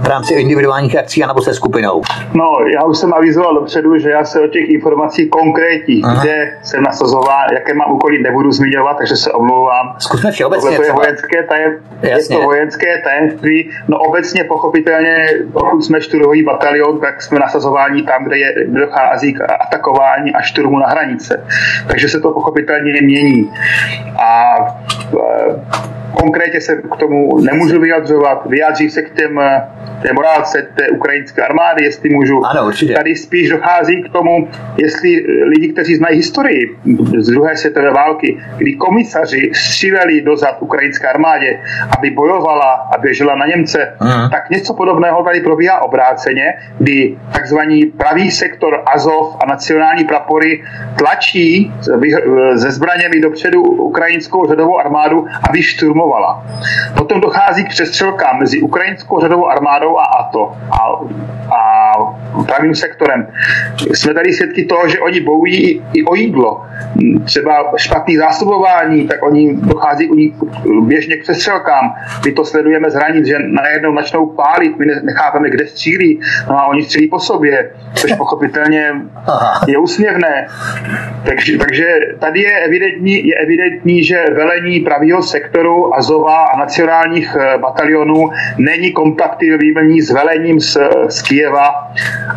V rámci individuálních akcí anebo se skupinou? No, já už jsem avizoval dopředu, že já se o těch informací konkrétních, Aha. kde jsem nasazován, jaké mám úkoly, nebudu zmiňovat, takže se omlouvám. Zkusme všeobecně. To je vojenské, tajem, je to vojenské tajemství. No obecně pochopitelně, pokud jsme šturový batalion, tak jsme nasazováni tam, kde, je, kde dochází k atakování a šturmu na hranice. Takže se to pochopitelně mění. A e, Konkrétně se k tomu nemůžu vyjadřovat. Vyjádří se k těm, té morálce té ukrajinské armády, jestli můžu. Ano, určitě. Tady spíš dochází k tomu, jestli lidi, kteří znají historii z druhé světové války, kdy komisaři stříleli dozad ukrajinské armádě, aby bojovala a běžela na Němce, uh-huh. tak něco podobného tady probíhá obráceně, kdy takzvaný pravý sektor Azov a nacionální prapory tlačí se zbraněmi dopředu ukrajinskou řadovou armádu, aby šturmovali formovala. Potom dochází k přestřelkám mezi ukrajinskou řadovou armádou a ATO a, a pravým sektorem. Jsme tady svědky toho, že oni bojují i o jídlo. Třeba špatný zásobování, tak oni dochází u nich běžně k přestřelkám. My to sledujeme z hranic, že najednou začnou pálit, my nechápeme, kde střílí, no a oni střílí po sobě, což pochopitelně je úsměvné. Takže, takže tady je evidentní, je evidentní, že velení pravého sektoru Azova a nacionálních eh, batalionů není kompatibilní s velením z, z Kijeva.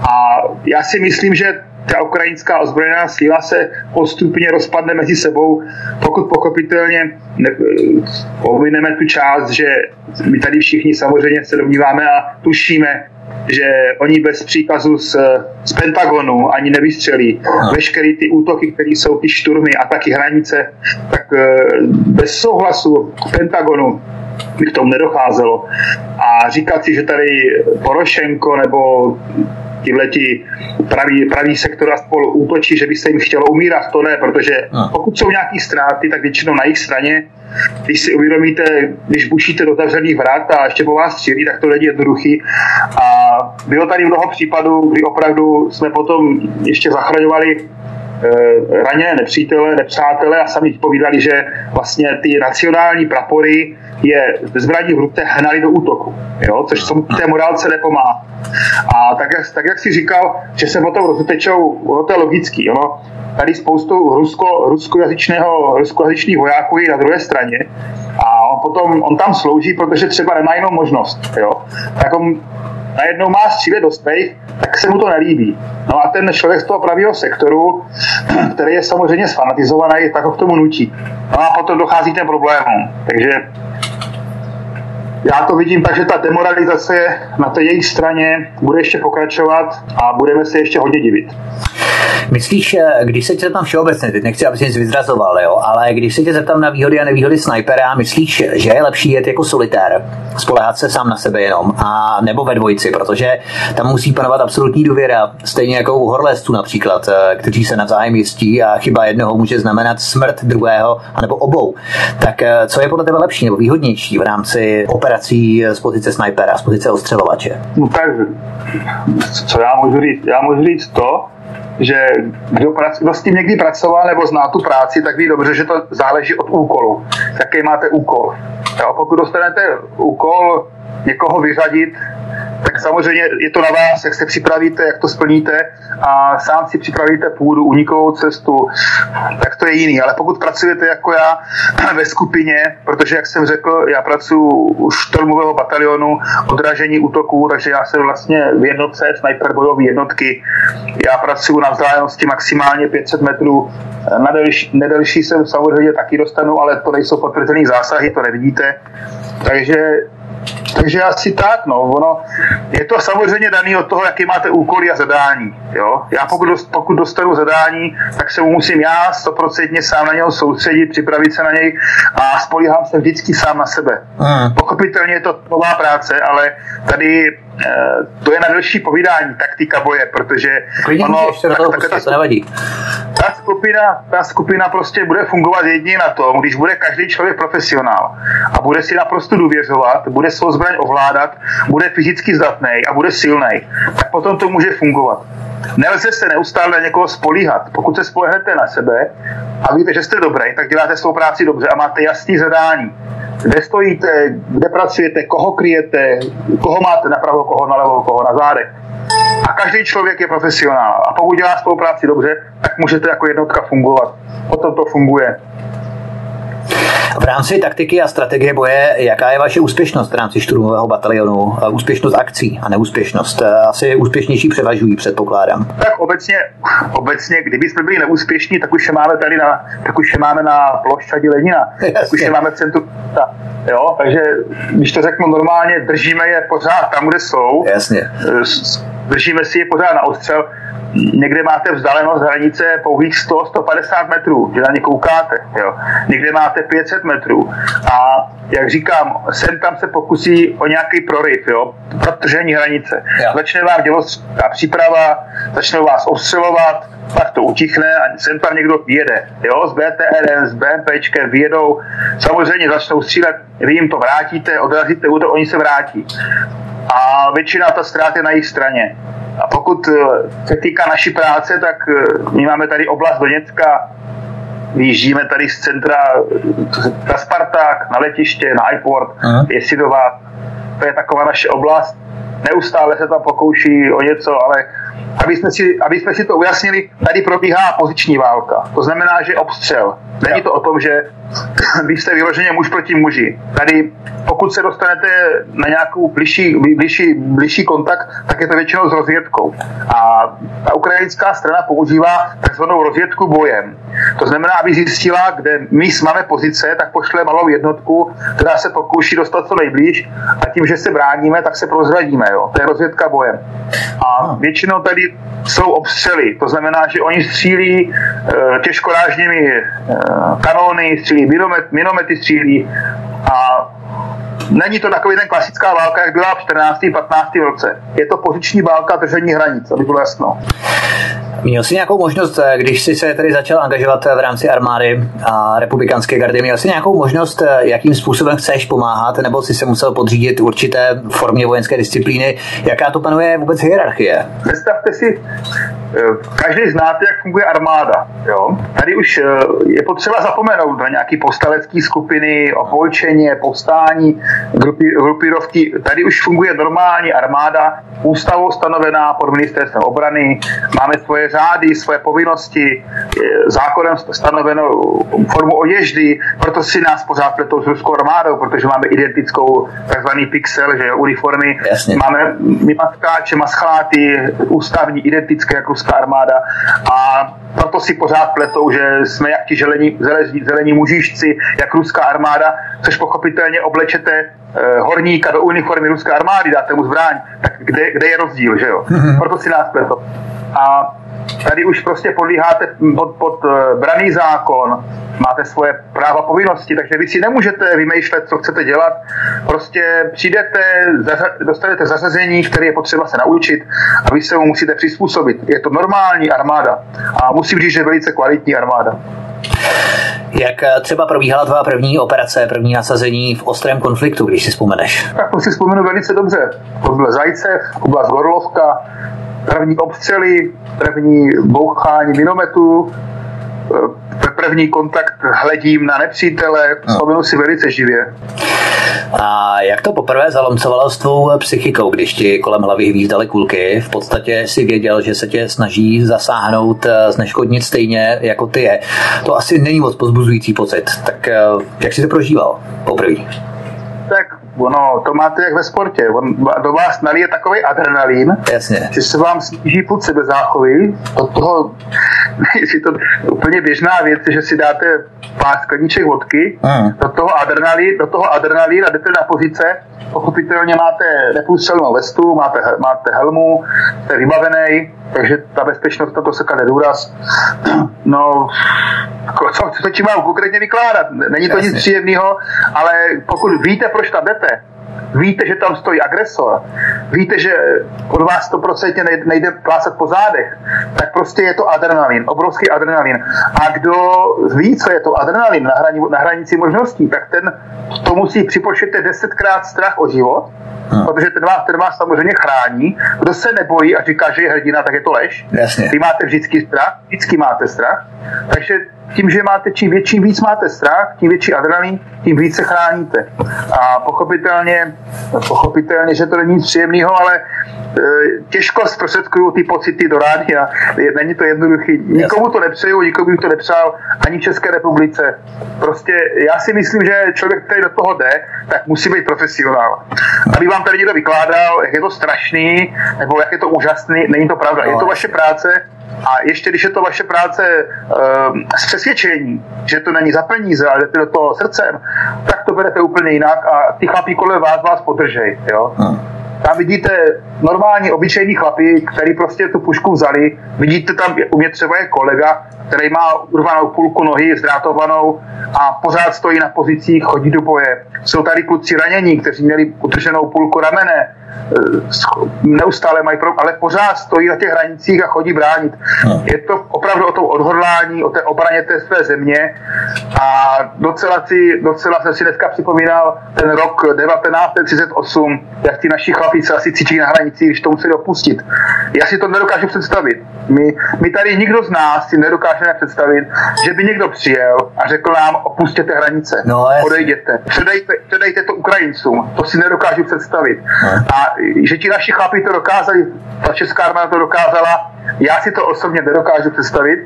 A já si myslím, že ta ukrajinská ozbrojená síla se postupně rozpadne mezi sebou, pokud pochopitelně ne, pomineme tu část, že my tady všichni samozřejmě se domníváme a tušíme, že oni bez příkazu z, z Pentagonu ani nevystřelí. Veškeré ty útoky, které jsou ty šturmy a taky hranice, tak eh, bez souhlasu Pentagonu by k tomu nedocházelo. A říkat si, že tady Porošenko nebo tihleti pravý, pravý sektor a spolu útočí, že by se jim chtělo umírat, to ne, protože pokud jsou nějaké ztráty, tak většinou na jejich straně když si uvědomíte, když bušíte do zavřených vrat a ještě po vás střílí, tak to není jednoduchý. A bylo tady mnoho případů, kdy opravdu jsme potom ještě zachraňovali raněné nepřítele, nepřátele a sami povídali, že vlastně ty nacionální prapory je zbraní v ruce hnali do útoku, jo? což tomu té morálce nepomáhá. A tak, tak jak si říkal, že se potom roztečou, ono to je logický, jo? tady spoustu rusko, ruskojazyčného, ruskojazyčných vojáků je na druhé straně a on potom, on tam slouží, protože třeba nemá jinou možnost, jo? tak on najednou má střílet do stejch, tak se mu to nelíbí. No a ten člověk z toho pravého sektoru, který je samozřejmě sfanatizovaný, tak ho k tomu nutí. No a potom dochází k těm problémům. Takže já to vidím tak, že ta demoralizace na té jejich straně bude ještě pokračovat a budeme se ještě hodně divit. Myslíš, eh, když se tě zeptám všeobecně, teď nechci, aby jsi nic vyzrazoval, jo, ale když se tě zeptám na výhody a nevýhody snajpera, myslíš, že je lepší jet jako solitér, spolehat se sám na sebe jenom, a nebo ve dvojici, protože tam musí panovat absolutní důvěra, stejně jako u horlezců například, eh, kteří se navzájem jistí a chyba jednoho může znamenat smrt druhého, anebo obou. Tak eh, co je podle tebe lepší nebo výhodnější v rámci operací z pozice snajpera, z pozice ostřelovače? No tak, co já můžu říct? Já můžu říct to, že kdo, prac, kdo s tím někdy pracoval nebo zná tu práci, tak ví dobře, že to záleží od úkolu. Jaký máte úkol. Jo, pokud dostanete úkol někoho vyřadit tak samozřejmě je to na vás, jak se připravíte, jak to splníte a sám si připravíte půdu, unikovou cestu, tak to je jiný. Ale pokud pracujete jako já ve skupině, protože jak jsem řekl, já pracuji u štormového batalionu, odražení útoků, takže já jsem vlastně v jednotce, sniper bojové jednotky, já pracuji na vzdálenosti maximálně 500 metrů, na delší, nedelší jsem samozřejmě taky dostanu, ale to nejsou potvrzené zásahy, to nevidíte. Takže takže asi tak, no. Ono, je to samozřejmě daný od toho, jaký máte úkoly a zadání. Jo? Já pokud, dost, pokud dostanu zadání, tak se mu musím já stoprocentně sám na něho soustředit, připravit se na něj a spolíhám se vždycky sám na sebe. Hmm. Pochopitelně je to nová práce, ale tady e, to je na další povídání taktika boje, protože Klidně ono, ještě tak, tak, tak, to nevadí. Ta skupina, ta skupina prostě bude fungovat jedině na tom, když bude každý člověk profesionál a bude si naprosto důvěřovat, bude svou zbraň ovládat, bude fyzicky zdatný a bude silný, tak potom to může fungovat. Nelze se neustále na někoho spolíhat. Pokud se spolehnete na sebe a víte, že jste dobrý, tak děláte svou práci dobře a máte jasný zadání. Kde stojíte, kde pracujete, koho kryjete, koho máte napravo, koho nalevo, koho na zádech. A každý člověk je profesionál. A pokud dělá spolupráci dobře, tak můžete jako jednotka fungovat. Potom to funguje. V rámci taktiky a strategie boje, jaká je vaše úspěšnost v rámci šturmového batalionu? Úspěšnost akcí a neúspěšnost? Asi úspěšnější převažují, předpokládám. Tak obecně, obecně kdyby jsme byli neúspěšní, tak už je máme tady na, tak už je máme na plošťadi Lenina, Jasně. tak už je máme v centru. Ta, jo, takže když to řeknu normálně, držíme je pořád tam, kde jsou. Jasně. Držíme si je pořád na ostřel někde máte vzdálenost hranice pouhých 100-150 metrů, že na ně koukáte. Jo. Někde máte 500 metrů. A jak říkám, sem tam se pokusí o nějaký proryv, jo, protržení hranice. Jo. Začne vám dělostřelecká příprava, začnou vás ostřelovat, pak to utichne a sem tam někdo jede. Jo, s BTR, s BMPčkem vyjedou, samozřejmě začnou střílet, vy jim to vrátíte, odrazíte útok, oni se vrátí. A většina ta ztrát je na jejich straně. A pokud eh, se týká naší práce, tak eh, my máme tady oblast Doněcka, vyjíždíme tady z centra na eh, Spartak, na letiště, na iPort, Jesidová. To je taková naše oblast. Neustále se tam pokouší o něco, ale aby jsme, si, aby jsme si to ujasnili, tady probíhá poziční válka. To znamená, že obstřel. Není to o tom, že když jste vyloženě muž proti muži. Tady, pokud se dostanete na nějakou bližší, bližší, bližší kontakt, tak je to většinou s rozvědkou. A ta ukrajinská strana používá takzvanou rozvědku bojem. To znamená, aby zjistila, kde my máme pozice, tak pošle malou jednotku, která se pokouší dostat co nejblíž a tím, že se bráníme, tak se prozradíme. Jo? To je rozvědka bojem. A většinou tady jsou obstřely. To znamená, že oni střílí e, těžkorážnými e, kanóny, střílí minomet, minomety střílí a není to takový ten klasická válka, jak byla v 14. 15. roce. Je to poziční válka držení hranic, aby bylo jasno. Měl jsi nějakou možnost, eh, když jsi se tady začal angažovat v rámci armády a republikánské gardy, měl jsi nějakou možnost, jakým způsobem chceš pomáhat, nebo jsi se musel podřídit určité formě vojenské disciplíny? Jaká to panuje vůbec hierarchie? Představte si, každý znáte, jak funguje armáda. Jo? Tady už je potřeba zapomenout na nějaký povstalecké skupiny, opolčeně, povstání, grupy, grupírovky. Tady už funguje normální armáda, ústavou stanovená pod ministerstvem obrany, máme svoje řády, svoje povinnosti, zákonem stanovenou formu oděždy, proto si nás pořád pletou s ruskou armádou, protože máme identickou takzvaný pixel, že uniformy. Jasně. Máme maskáče, mascháty, ústavní, identické jako ruská armáda a proto si pořád pletou, že jsme jak ti zelení, zelení, zelení mužišci, jak ruská armáda, což pochopitelně oblečete eh, horníka do uniformy ruské armády, dáte mu zbraň, tak kde, kde je rozdíl, že jo? Mhm. Proto si nás pletou. A tady už prostě podlíháte pod, pod eh, braný zákon, máte svoje práva povinnosti, takže vy si nemůžete vymýšlet, co chcete dělat. Prostě přijdete, dostanete zařazení, které je potřeba se naučit a vy se mu musíte přizpůsobit. Je to normální armáda a musím říct, že je velice kvalitní armáda. Jak eh, třeba probíhala tvá první operace, první nasazení v ostrém konfliktu, když si vzpomeneš? Tak to si vzpomenu velice dobře. To byl Zajcev, oblast Gorlovka, první obstřely, první bouchání minometu, první kontakt hledím na nepřítele, vzpomenu si velice živě. A jak to poprvé zalomcovalo s tvou psychikou, když ti kolem hlavy hvízdaly kulky? V podstatě si věděl, že se tě snaží zasáhnout, eh, zneškodnit stejně jako ty je. To asi není moc pozbuzující pocit. Tak eh, jak jsi to prožíval poprvé? Tak ono, to máte jak ve sportě. On do vás nalije takový adrenalin, Jasně. že se vám sníží půd sebezáchovy. Do toho, je to úplně běžná věc, že si dáte pár skleniček vodky, mm. do toho adrenalin, do toho adrenalin a jdete na pozice, pochopitelně máte neprůstřelnou vestu, máte, máte helmu, jste vybavený, takže ta bezpečnost to se klade důraz. No, co, co ti mám konkrétně vykládat? Není to Jasně. nic příjemného, ale pokud víte, proč tam jdete, víte, že tam stojí agresor, víte, že od vás to prostě nejde, plásat po zádech, tak prostě je to adrenalin, obrovský adrenalin. A kdo ví, co je to adrenalin na, hrani, na hranici možností, tak ten to musí připočítat desetkrát strach o život, Hmm. Protože ten vás, ten vás samozřejmě chrání. Kdo se nebojí a říká, že je hrdina, tak je to lež. Jasně. Vy máte vždycky strach, vždycky máte strach. Takže tím, že máte čím větší víc máte strach, tím větší adrenalin, tím více chráníte. A pochopitelně, pochopitelně, že to není nic příjemného, ale e, těžko zprostředkuju ty pocity do rádia. Není to jednoduchý. Nikomu to nepřeju, nikomu bych to nepřál, ani v České republice. Prostě já si myslím, že člověk, který do toho jde, tak musí být profesionál. Aby vám tady někdo vykládal, jak je to strašný, nebo jak je to úžasný, není to pravda. Je to no. vaše práce, a ještě když je to vaše práce uh, s přesvědčení, že to není za peníze, ale jdete do toho srdcem, tak to berete úplně jinak a ty chlapí kolem vás vás podržej. Jo? Hmm. Tam vidíte normální, obyčejní chlapy, který prostě tu pušku vzali. Vidíte tam, u mě třeba je kolega, který má urvanou půlku nohy, zdrátovanou a pořád stojí na pozicích, chodí do boje. Jsou tady kluci ranění, kteří měli utrženou půlku ramene, neustále mají problém, ale pořád stojí na těch hranicích a chodí bránit. No. Je to opravdu o tom odhodlání, o té obraně té své země a docela, si, docela jsem si dneska připomínal ten rok 1938, jak ti naši chlapí se asi cítí na hranici, když to museli opustit. Já si to nedokážu představit. My, my tady nikdo z nás si nedokážeme představit, že by někdo přijel a řekl nám, opustěte hranice, no, odejděte, předejte, předejte to Ukrajincům. To si nedokážu představit. No. A že ti naši chlapi to dokázali, ta česká armáda to dokázala, já si to osobně nedokážu představit.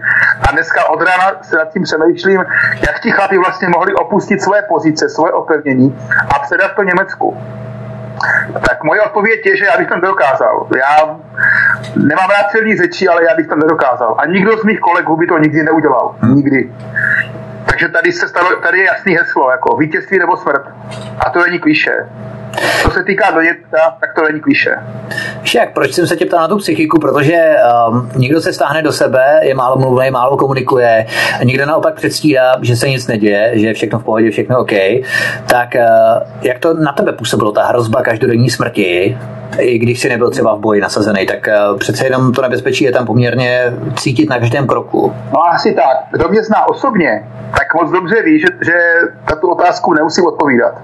A dneska od rána se nad tím přemýšlím, jak ti chlapi vlastně mohli opustit svoje pozice, svoje opevnění a předat to Německu. Tak moje odpověď je, že já bych to nedokázal. Já nemám rád silný řeči, ale já bych to nedokázal. A nikdo z mých kolegů by to nikdy neudělal. Nikdy. Takže tady se stalo, tady je jasný heslo, jako vítězství nebo smrt. A to není klíše. Co se týká donětka, tak to není klíše. Však, proč jsem se tě ptal na tu psychiku? Protože um, někdo se stáhne do sebe, je málo mluvný, málo komunikuje, někdo naopak předstírá, že se nic neděje, že je všechno v pohodě, všechno OK. Tak uh, jak to na tebe působilo, ta hrozba každodenní smrti? i když si nebyl třeba v boji nasazený, tak uh, přece jenom to nebezpečí je tam poměrně cítit na každém kroku. No asi tak. Kdo mě zná osobně, tak moc dobře ví, že, že na tu otázku nemusím odpovídat.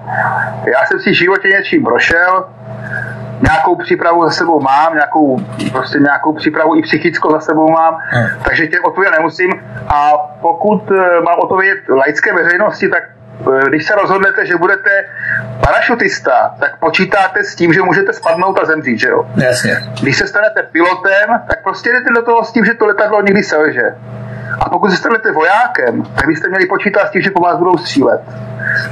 Já jsem si v životě něčím prošel, nějakou přípravu za sebou mám, nějakou, prostě nějakou přípravu i psychickou za sebou mám, hmm. takže tě odpovědět nemusím. A pokud eh, mám odpovědět laické veřejnosti, tak eh, když se rozhodnete, že budete parašutista, tak počítáte s tím, že můžete spadnout a zemřít, že jo? Jasně. Když se stanete pilotem, tak prostě jdete do toho s tím, že to letadlo někdy selže. A pokud se stanete vojákem, tak byste měli počítat s tím, že po vás budou střílet.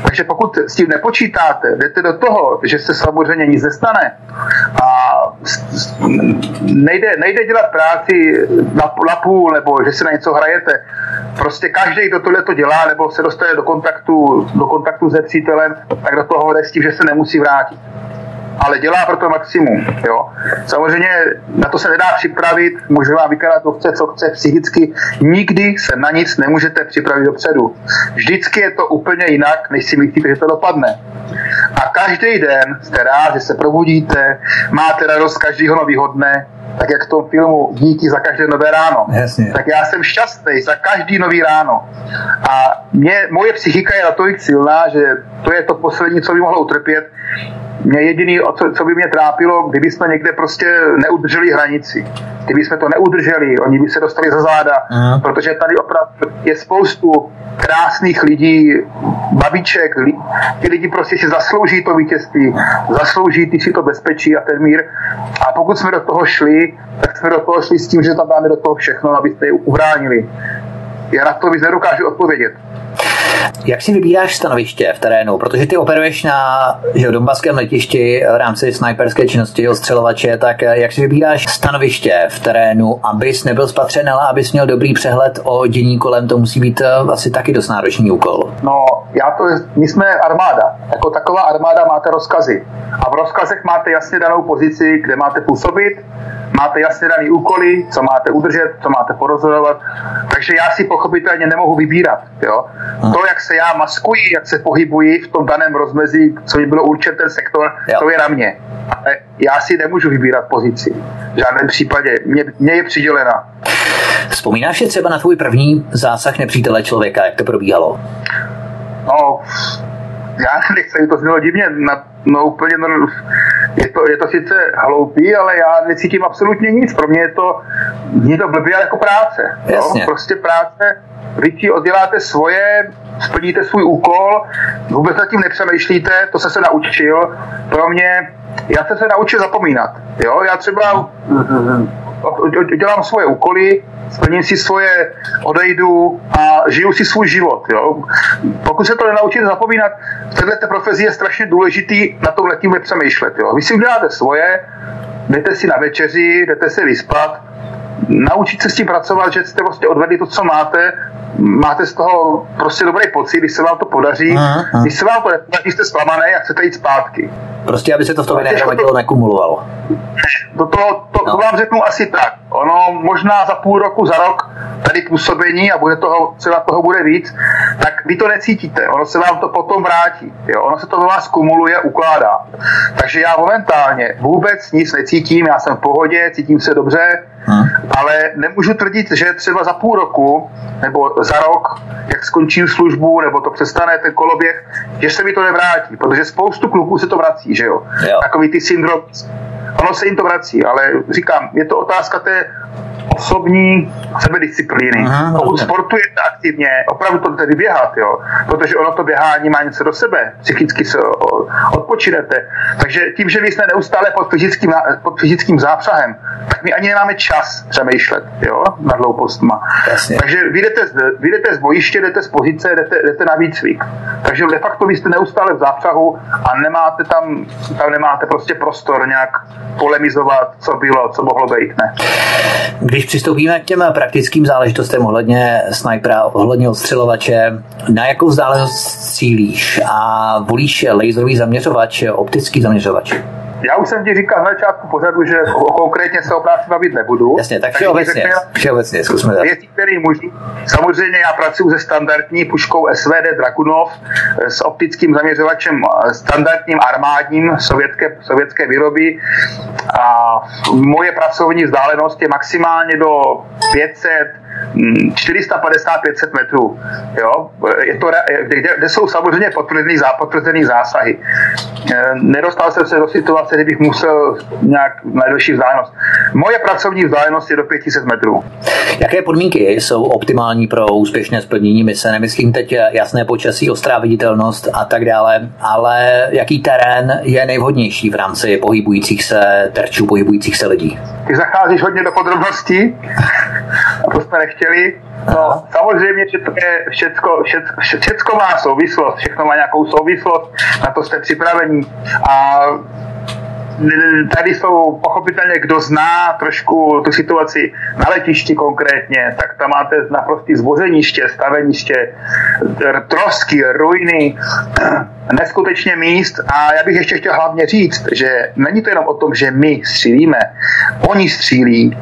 Takže pokud s tím nepočítáte, jdete do toho, že se samozřejmě nic nestane a nejde, nejde dělat práci na, na půl, nebo že si na něco hrajete. Prostě každý, kdo tohle to dělá, nebo se dostane do kontaktu, do kontaktu se přítelem, tak do toho jde s tím, že se nemusí vrátit. Ale dělá pro to maximum. Jo. Samozřejmě na to se nedá připravit, může vám vykladat, to chce, co chce psychicky. Nikdy se na nic nemůžete připravit dopředu. Vždycky je to úplně jinak, než si myslíte, že to dopadne. A každý den jste rád, že se probudíte, máte radost každého nového dne, tak jak v tom filmu Díky za každé nové ráno. Jasně. Tak já jsem šťastný za každý nový ráno. A mě, moje psychika je natolik silná, že to je to poslední, co by mohlo utrpět. Mě jediný, co, co by mě trápilo, kdyby jsme někde prostě neudrželi hranici. Kdyby jsme to neudrželi, oni by se dostali za záda, Aha. protože tady opravdu je spoustu krásných lidí, babiček, li, ti lidi prostě si zaslouží to vítězství, zaslouží ty si to bezpečí a ten mír. A pokud jsme do toho šli, tak jsme do toho šli s tím, že tam dáme do toho všechno, abyste je ubránili. Já na to víc nedokážu odpovědět. Jak si vybíráš stanoviště v terénu? Protože ty operuješ na že, Donbaském letišti v rámci sniperské činnosti ostřelovače, tak eh, jak si vybíráš stanoviště v terénu, abys nebyl spatřen, ale abys měl dobrý přehled o dění kolem, to musí být eh, asi taky dost náročný úkol. No, já to, my jsme armáda. Jako taková armáda máte rozkazy. A v rozkazech máte jasně danou pozici, kde máte působit, máte jasně daný úkoly, co máte udržet, co máte porozhodovat. Takže já si pochopitelně nemohu vybírat. Jo? To, jak se já maskuji, jak se pohybuji v tom daném rozmezí, co mi bylo určen ten sektor, Jo. to je na mě. Ale já si nemůžu vybírat pozici. V žádném případě. Mě, mě je přidělena. Vzpomínáš si třeba na tvůj první zásah nepřítele člověka, jak to probíhalo? No, já nechci, to znělo divně, na, no úplně, no, je to, je to sice hloupý, ale já necítím absolutně nic. Pro mě je to, mě to blbě jako práce. Jasně. Jo? Prostě práce, vy ti odděláte svoje, splníte svůj úkol, vůbec nad tím nepřemýšlíte, to jsem se naučil. Pro mě, já jsem se naučil zapomínat. Jo? Já třeba dělám svoje úkoly, splním si svoje, odejdu a žiju si svůj život. Jo? Pokud se to nenaučíte zapomínat, v této profesi je strašně důležitý na tom letím nepřemýšlet. Jo? Vy si uděláte svoje, jdete si na večeři, jdete se vyspat, naučit se s tím pracovat, že jste prostě odvedli to, co máte, máte z toho prostě dobrý pocit, když se vám to podaří. Aha, aha. Když se vám to nepodaří, jste zklamaný a chcete jít zpátky. Prostě, aby se to v tobě No, těžko to- nehromadilo, nekumulovalo. To, to, to, No. to vám řeknu asi tak. Ono možná za půl roku, za rok tady působení a bude toho, třeba toho bude víc, tak vy to necítíte. Ono se vám to potom vrátí. Jo? Ono se to ve vás kumuluje, ukládá. Takže já momentálně vůbec nic necítím, já jsem v pohodě, cítím se dobře, Hm. ale nemůžu tvrdit, že třeba za půl roku nebo za rok, jak skončím službu, nebo to přestane ten koloběh, že se mi to nevrátí, protože spoustu kluků se to vrací, že jo? Jo. Takový ty syndrom, ono se jim to vrací, ale říkám, je to otázka té osobní sebedisciplíny. Aha, Pokud sportujete aktivně, opravdu to tedy běhat, jo, protože ono to běhání má něco do sebe, psychicky se odpočinete. Takže tím, že vy jste neustále pod fyzickým, pod fyzickým zápřahem, tak my ani nemáme čas přemýšlet jo, nad hloupostma. Jasně. Takže vy jdete, z, vy jdete z bojiště, jdete z pozice, jdete, jdete na výcvik. Takže de facto vy jste neustále v zápřahu a nemáte tam, tam nemáte prostě prostor nějak polemizovat, co bylo, co mohlo být, ne. Když přistoupíme k těm praktickým záležitostem ohledně snajpera, ohledně odstřelovače, na jakou vzdálenost cílíš a volíš laserový zaměřovač, optický zaměřovač? Já už jsem ti říkal na začátku pořadu, že konkrétně se o práci bavit nebudu. Jasně, tak všeobecně, všeobecně, zkusme tak. Věci, které můžu. Samozřejmě já pracuji se standardní puškou SVD Dragunov eh, s optickým zaměřovačem eh, standardním armádním sovětské, sovětské výroby a moje pracovní vzdálenost je maximálně do 500 mm, 450-500 metrů. Jo? Je to, kde, kde jsou samozřejmě potvrzený, potvrzený zásahy. Eh, Nedostal jsem se do situace, kdy bych musel nějak na delší vzdálenost. Moje pracovní vzdálenost je do 500 metrů. Jaké podmínky jsou optimální pro úspěšné splnění mise? Nemyslím teď jasné počasí, ostrá viditelnost a tak dále, ale jaký terén je nejvhodnější v rámci pohybujících se terčů, pohybujících se lidí? Ty zacházíš hodně do podrobností, a to jsme nechtěli. No, samozřejmě, že to je všecko, všecko, všecko má souvislost, všechno má nějakou souvislost, na to jste připravení. A tady jsou pochopitelně, kdo zná trošku tu situaci na letišti konkrétně, tak tam máte naprostý zbořeniště, staveniště, trosky, ruiny, neskutečně míst. A já bych ještě chtěl hlavně říct, že není to jenom o tom, že my střílíme, oni střílí.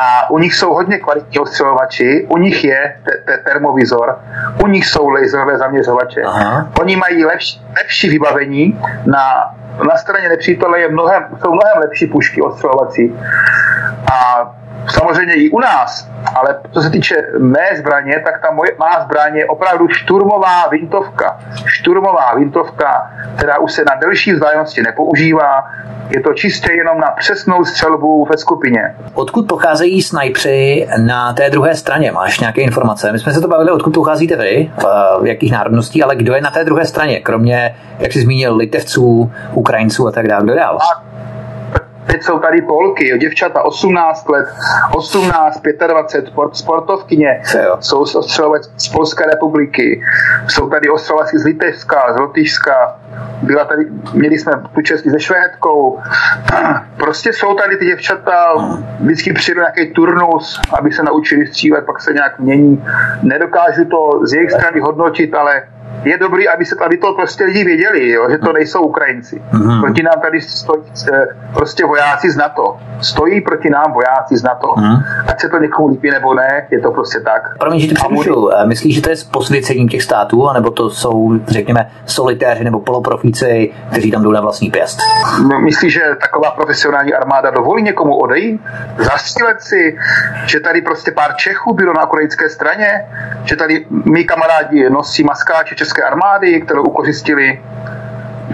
A u nich jsou hodně kvalitní ostřelovači, u nich je te- te- termovizor, u nich jsou laserové zaměřovače, Aha. oni mají lepší, lepší vybavení. Na na straně nepřítele je mnohem, jsou mnohem lepší pušky ostřelovací. A samozřejmě i u nás, ale co se týče mé zbraně, tak ta moje, má zbraně je opravdu šturmová vintovka. Šturmová vintovka, která už se na delší vzdálenosti nepoužívá, je to čistě jenom na přesnou střelbu ve skupině. Odkud pocházejí snajpři na té druhé straně? Máš nějaké informace? My jsme se to bavili, odkud pocházíte vy, v jakých národností, ale kdo je na té druhé straně, kromě, jak jsi zmínil, litevců, Ukrajinců a tak dále, kdo dál? A Teď jsou tady Polky, jo, děvčata 18 let, 18, 25, sport, sportovkyně, jsou ostřelovací z Polské republiky, jsou tady ostřelovací z Litevska, z Lotyšska, byla tady, měli jsme tu čestí se Švédkou, prostě jsou tady ty děvčata, vždycky přijde nějaký turnus, aby se naučili střílet, pak se nějak mění. Nedokážu to z jejich strany hodnotit, ale je dobrý, aby, se, aby to prostě lidi věděli, jo, že to nejsou Ukrajinci. Mm-hmm. Proti nám tady stojí eh, prostě vojáci z NATO. Stojí proti nám vojáci z NATO. Mm-hmm. Ať se to někomu líbí nebo ne, je to prostě tak. Promiň, že ty můžu. Myslíš, že to je s posvěcením těch států, anebo to jsou, řekněme, solitéři nebo poloprofíci, kteří tam jdou na vlastní pěst? No, myslíš, že taková profesionální armáda dovolí někomu odejít? Zastřílet si, že tady prostě pár Čechů bylo na ukrajinské straně, že tady mý kamarádi nosí maskáče české armády, kterou ukořistili.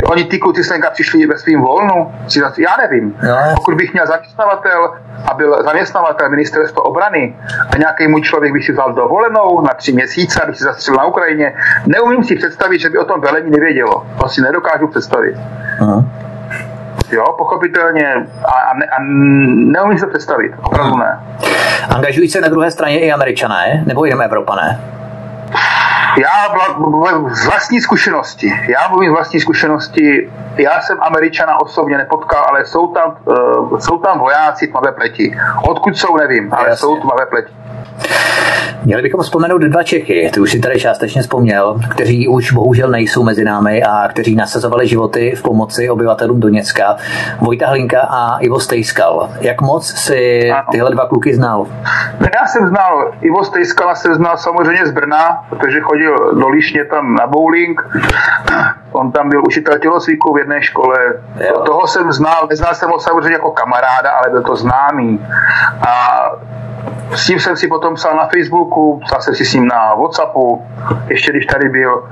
Oni ty kluci Slenka přišli ve svým volnu. Já nevím. Pokud bych měl zaměstnavatel a byl zaměstnavatel ministerstva obrany a nějaký můj člověk by si vzal dovolenou na tři měsíce, aby si zastřelil na Ukrajině, neumím si představit, že by o tom velení nevědělo. To si nedokážu představit. Aha. Jo, pochopitelně. A, a, ne, a neumím se představit. Opravdu ne. Angažují se na druhé straně i američané, nebo jenom Evropané? Já z vlastní zkušenosti, já mluvím z vlastní zkušenosti, já jsem Američana osobně nepotkal, ale jsou tam, uh, jsou tam vojáci tmavé pleti. Odkud jsou, nevím, ale Jasně. jsou tmavé pleti. Měli bychom vzpomenout dva Čechy, ty už si tady částečně vzpomněl, kteří už bohužel nejsou mezi námi a kteří nasazovali životy v pomoci obyvatelům Doněcka. Vojta Hlinka a Ivo Stejskal. Jak moc si tyhle dva kluky znal? Já jsem znal Ivo Stejskala, jsem znal samozřejmě z Brna, protože chodil do Líšně tam na bowling. On tam byl učitel tělocviku v jedné škole. Jo. Toho jsem znal, neznal jsem ho samozřejmě jako kamaráda, ale byl to známý. A s tím jsem si potom psal na Facebooku, psal jsem si s ním na Whatsappu, ještě když tady byl.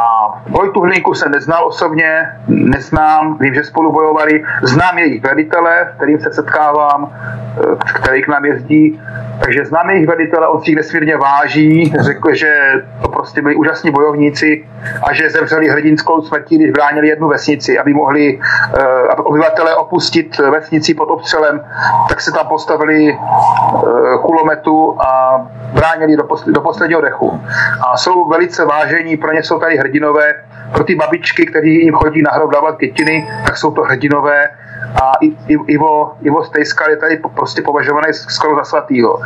A Vojtu Hlinku jsem neznal osobně, neznám, vím, že spolu bojovali, znám jejich velitele, kterým se setkávám, eh, který k nám jezdí, takže znám jejich velitele, on si jich nesmírně váží, řekl, že to prostě byli úžasní bojovníci a že zemřeli hrdinskou smrtí, když bránili jednu vesnici, aby mohli uh, obyvatele opustit vesnici pod obstřelem, tak se tam postavili uh, kulometu a bránili do, posl- do posledního dechu. A jsou velice vážení, pro ně jsou tady hrdinové, pro ty babičky, kteří jim chodí na hrob dávat květiny, tak jsou to hrdinové a Ivo, Ivo Stejskal je tady prostě považovaný skoro za svatýho.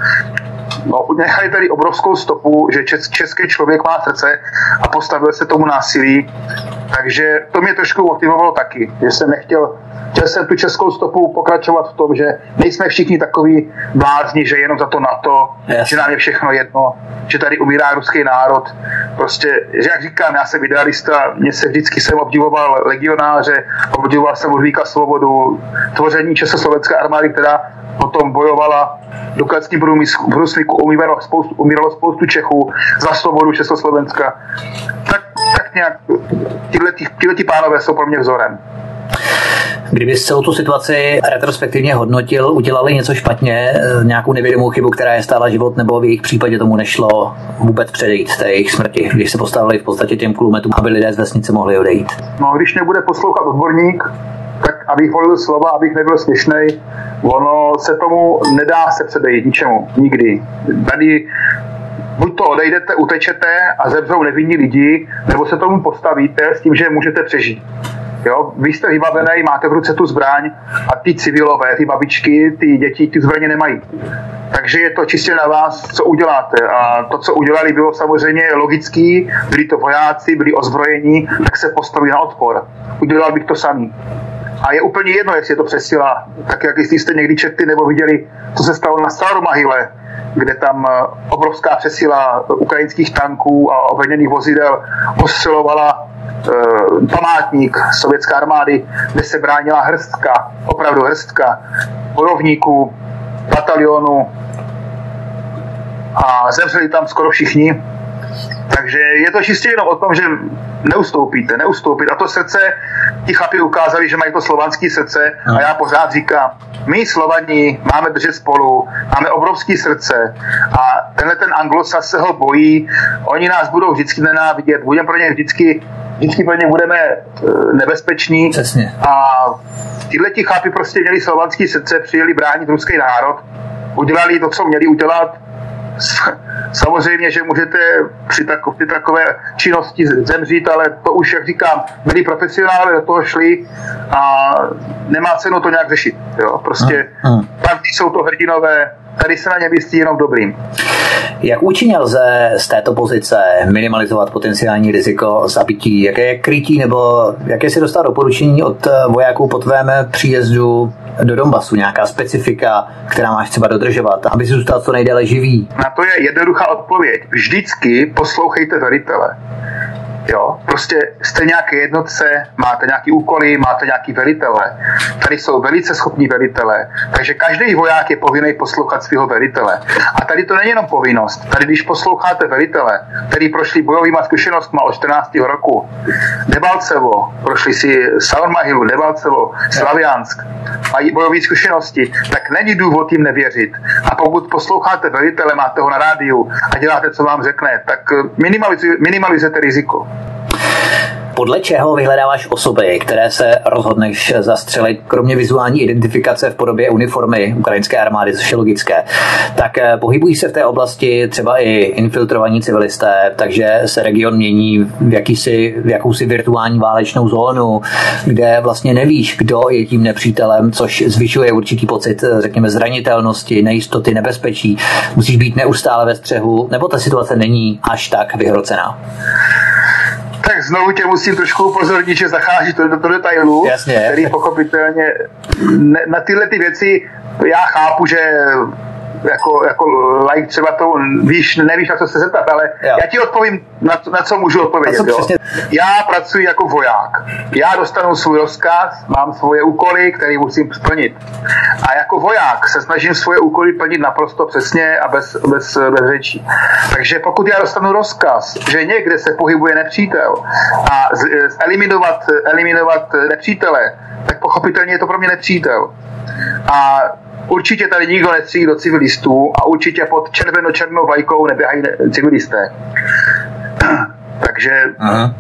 No, nechali tady obrovskou stopu, že čes, český člověk má srdce a postavil se tomu násilí, takže to mě trošku motivovalo taky, že jsem nechtěl chtěl jsem tu českou stopu pokračovat v tom, že nejsme všichni takový blázni, že jenom za to NATO, yes. že nám je všechno jedno, že tady umírá ruský národ. Prostě, že jak říkám, já jsem idealista, mě se vždycky jsem obdivoval legionáře, obdivoval jsem Ludvíka Svobodu, tvoření Československé armády, která potom bojovala do Klecní průsmyku, umíralo spoustu, umíralo spoustu Čechů za svobodu Československa. Tak, tak nějak tyhle, tyhle pánové jsou pro mě vzorem. Kdyby celou tu situaci retrospektivně hodnotil, udělali něco špatně, eh, nějakou nevědomou chybu, která je stála život, nebo v jejich případě tomu nešlo vůbec předejít té jejich smrti, když se postavili v podstatě těm kulometům, aby lidé z vesnice mohli odejít? No, když nebude poslouchat odborník, tak abych volil slova, abych nebyl směšný, ono se tomu nedá se předejít ničemu, nikdy. Tady buď to odejdete, utečete a zemřou nevinní lidi, nebo se tomu postavíte s tím, že můžete přežít. Jo? Vy jste vybavený, máte v ruce tu zbraň a ty civilové, ty babičky, ty děti, ty zbraně nemají. Takže je to čistě na vás, co uděláte. A to, co udělali, bylo samozřejmě logický, byli to vojáci, byli ozbrojení, tak se postavili na odpor. Udělal bych to samý. A je úplně jedno, jestli je to přesila, tak jak jste někdy četli nebo viděli, co se stalo na Staromahile, kde tam eh, obrovská přesila ukrajinských tanků a obrněných vozidel ostřelovala e, památník sovětské armády, kde se bránila hrstka, opravdu hrstka bojovníků, batalionu a zemřeli tam skoro všichni. Takže je to čistě jenom o tom, že neustoupíte, neustoupit. A to srdce, ti chlapi ukázali, že mají to slovanské srdce a já pořád říkám, my Slovaní máme držet spolu, máme obrovský srdce a tenhle ten anglosas se ho bojí, oni nás budou vždycky nenávidět, budeme pro ně vždycky, vždycky pro ně budeme eh, nebezpeční. Přesně. A tyhle ti chlapi prostě měli slovanský srdce, přijeli bránit ruský národ, udělali to, co měli udělat, Samozřejmě, že můžete při, při takové činnosti zemřít, ale to už, jak říkám, byli profesionálové, do toho šli a nemá cenu to nějak řešit. Jo? Prostě hmm. jsou to hrdinové, tady se na ně myslí jenom dobrým. Jak účinně lze z této pozice minimalizovat potenciální riziko zabití? Jaké je krytí nebo jaké si dostat doporučení od vojáků po tvém příjezdu do Donbasu? Nějaká specifika, která máš třeba dodržovat, aby si zůstal co nejdéle živý? Na to je jednoduchá odpověď. Vždycky poslouchejte velitele. Jo, prostě jste nějaké jednotce, máte nějaký úkoly, máte nějaký velitele. Tady jsou velice schopní velitele, takže každý voják je povinný poslouchat svého velitele. A tady to není jenom povinnost. Tady, když posloucháte velitele, který prošli bojovými zkušenostmi od 14. roku, Debalcevo, prošli si Salmahilu, Debalcevo, Slaviansk, mají bojové zkušenosti, tak není důvod jim nevěřit. A pokud posloucháte velitele, máte ho na rádiu a děláte, co vám řekne, tak minimalizujete riziko. Podle čeho vyhledáváš osoby, které se rozhodneš zastřelit, kromě vizuální identifikace v podobě uniformy ukrajinské armády, což je logické, tak eh, pohybují se v té oblasti třeba i infiltrovaní civilisté, takže se region mění v, jakýsi, v jakousi virtuální válečnou zónu, kde vlastně nevíš, kdo je tím nepřítelem, což zvyšuje určitý pocit, eh, řekněme, zranitelnosti, nejistoty, nebezpečí. Musíš být neustále ve střehu, nebo ta situace není až tak vyhrocená tak znovu tě musím trošku upozornit, že zachází to do, do detailu, Jasně. který pochopitelně ne, na tyhle ty věci já chápu, že jako, jako like třeba to víš, nevíš, na co se zeptat, ale jo. já ti odpovím, na, na co můžu odpovědět. Co jo? Já pracuji jako voják. Já dostanu svůj rozkaz, mám svoje úkoly, které musím splnit. A jako voják se snažím svoje úkoly plnit naprosto přesně a bez, bez, bez řečí. Takže pokud já dostanu rozkaz, že někde se pohybuje nepřítel a z, z eliminovat, eliminovat nepřítele, tak pochopitelně je to pro mě nepřítel. A Určitě tady nikdo nestřílí do civilistů a určitě pod červeno-černou vlajkou neběhají civilisté. Takže Aha.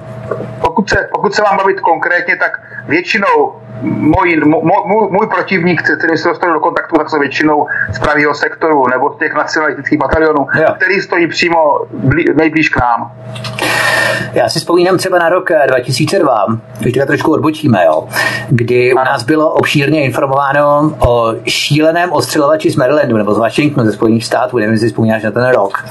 pokud se, pokud se vám bavit konkrétně, tak většinou můj, můj, můj protivník, který se dostal do kontaktu, tak jsou většinou z pravého sektoru nebo z těch nacionalistických batalionů, jo. který stojí přímo blí, nejblíž k nám. Já si vzpomínám třeba na rok 2002, eh, když teda trošku odbočíme, jo, kdy u nás bylo obšírně informováno o šíleném ostřelovači z Marylandu nebo z Washingtonu ze Spojených států, nevím, jestli vzpomínáš na ten rok.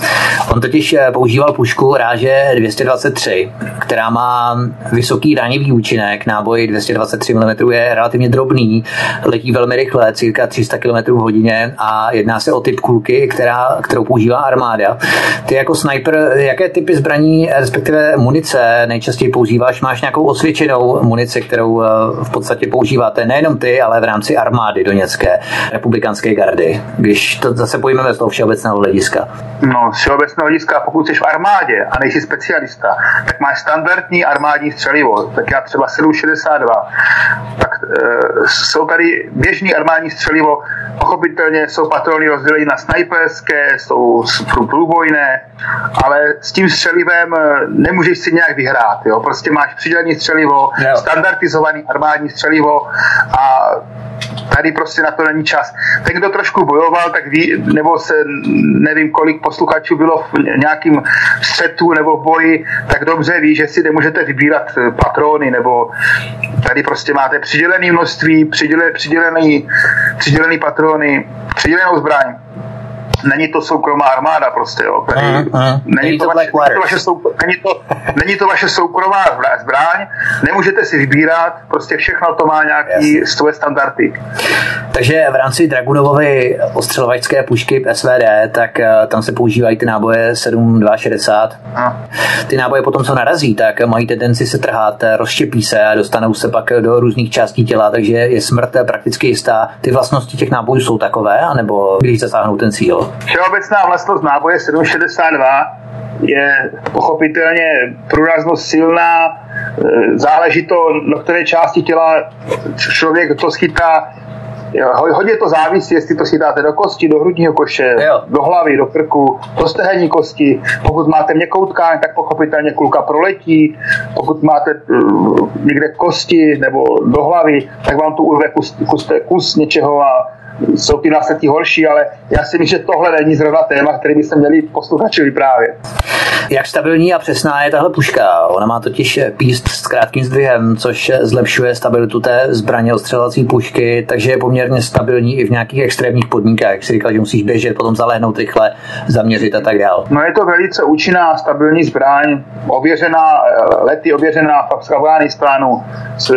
On totiž eh, používal pušku ráže 223, která má vysoký ranivý účinek, náboj 223 mm je relativně drobný, letí velmi rychle, cirka 300 km v hodině a jedná se o typ kulky, která, kterou používá armáda. Ty jako sniper, jaké typy zbraní, respektive munice nejčastěji používáš? Máš nějakou osvědčenou munici, kterou eh, v podstatě používáte nejenom ty, ale v rámci armády doněcké republikánské gardy, když to zase pojmeme z toho všeobecného hlediska? No, z všeobecného hlediska, pokud jsi v armádě a nejsi specialista, tak máš standardní armádní střelivo, tak já třeba 762, tak e, jsou tady běžný armádní střelivo, pochopitelně jsou patrony rozděleny na snajperské, jsou průbojné, ale s tím střelivem eh, nemůžeš si nějak vyhrát. Jo? Prostě máš přidělený střelivo, jo. standardizovaný armádní střelivo a Tady prostě na to není čas. Ten, kdo trošku bojoval, tak ví, nebo se nevím, kolik posluchačů bylo v nějakým střetu nebo v boji, tak dobře ví, že si nemůžete vybírat eh, patrony, nebo tady prostě máte přidělené množství, přidělený, přidělený, přidělený patrony, přidělenou zbraň není to soukromá armáda prostě, jo. Tady, mm, mm. Není, to, vaše, není, to vaše sou, není, to, není to vaše soukromá zbraň, nemůžete si vybírat, prostě všechno to má nějaký yes. svoje standardy. Takže v rámci Dragunovovy ostřelovačské pušky SVD, tak uh, tam se používají ty náboje 7260. Mm. Ty náboje potom, co narazí, tak mají tendenci se trhat, rozštěpí se a dostanou se pak do různých částí těla, takže je smrt prakticky jistá. Ty vlastnosti těch nábojů jsou takové, anebo když zasáhnou ten cíl? Všeobecná vlastnost náboje 762 je pochopitelně průraznost silná, záleží to, do které části těla člověk to schytá, hodně to závisí, jestli to si dáte do kosti, do hrudního koše, jo. do hlavy, do krku, do stehenní kosti. Pokud máte měkkou tkáň, tak pochopitelně kulka proletí. Pokud máte uh, někde kosti nebo do hlavy, tak vám tu urve kus, kus, kus něčeho a jsou ty následky horší, ale já si myslím, že tohle není zrovna téma, který by se měli posluchači vyprávět. Jak stabilní a přesná je tahle puška? Ona má totiž píst s krátkým zdvihem, což zlepšuje stabilitu té zbraně ostřelovací pušky, takže je poměrně stabilní i v nějakých extrémních podmínkách. Jak jsi říkal, že musíš běžet, potom zaléhnout rychle, zaměřit a tak dále. No je to velice účinná, stabilní zbraň, ověřená, lety ověřená v Afganistánu s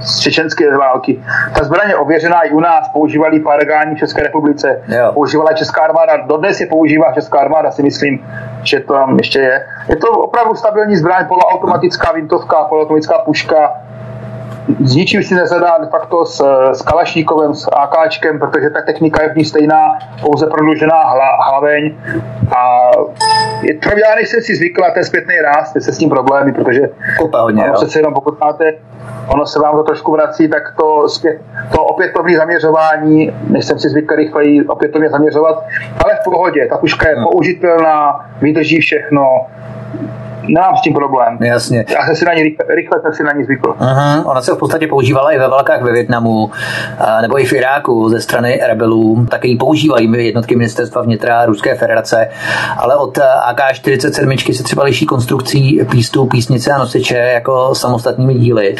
z čečenské války. Ta zbraň je ověřená i u nás, používali paragání v České republice, jo. používala Česká armáda, dodnes je používá Česká armáda, si myslím, že to tam ještě je. Je to opravdu stabilní zbraň, poloautomatická vintovka, poloautomatická puška, s ničím si nezadá de facto s, s Kalašníkovem, s AKčkem, protože ta technika je v ní stejná, pouze prodloužená hla, hlaveň. A je, já nejsem si zvykl na ten zpětný ráz, se s tím problémy, protože hodně, ono přece jenom pokud máte, ono se vám to trošku vrací, tak to, zpět, to opětovné zaměřování, než jsem si zvykl rychleji opětovně zaměřovat, ale v pohodě, ta puška je hmm. použitelná, vydrží všechno, nemám s tím problém. Jasně. Já jsem si na ní rychle, rychle tak si na ní zvykl. Uh-huh. Ona se v podstatě používala i ve válkách ve Větnamu, nebo i v Iráku ze strany rebelů. Také ji používají jednotky ministerstva vnitra Ruské federace, ale od AK-47 se třeba liší konstrukcí pístů, písnice a nosiče jako samostatnými díly.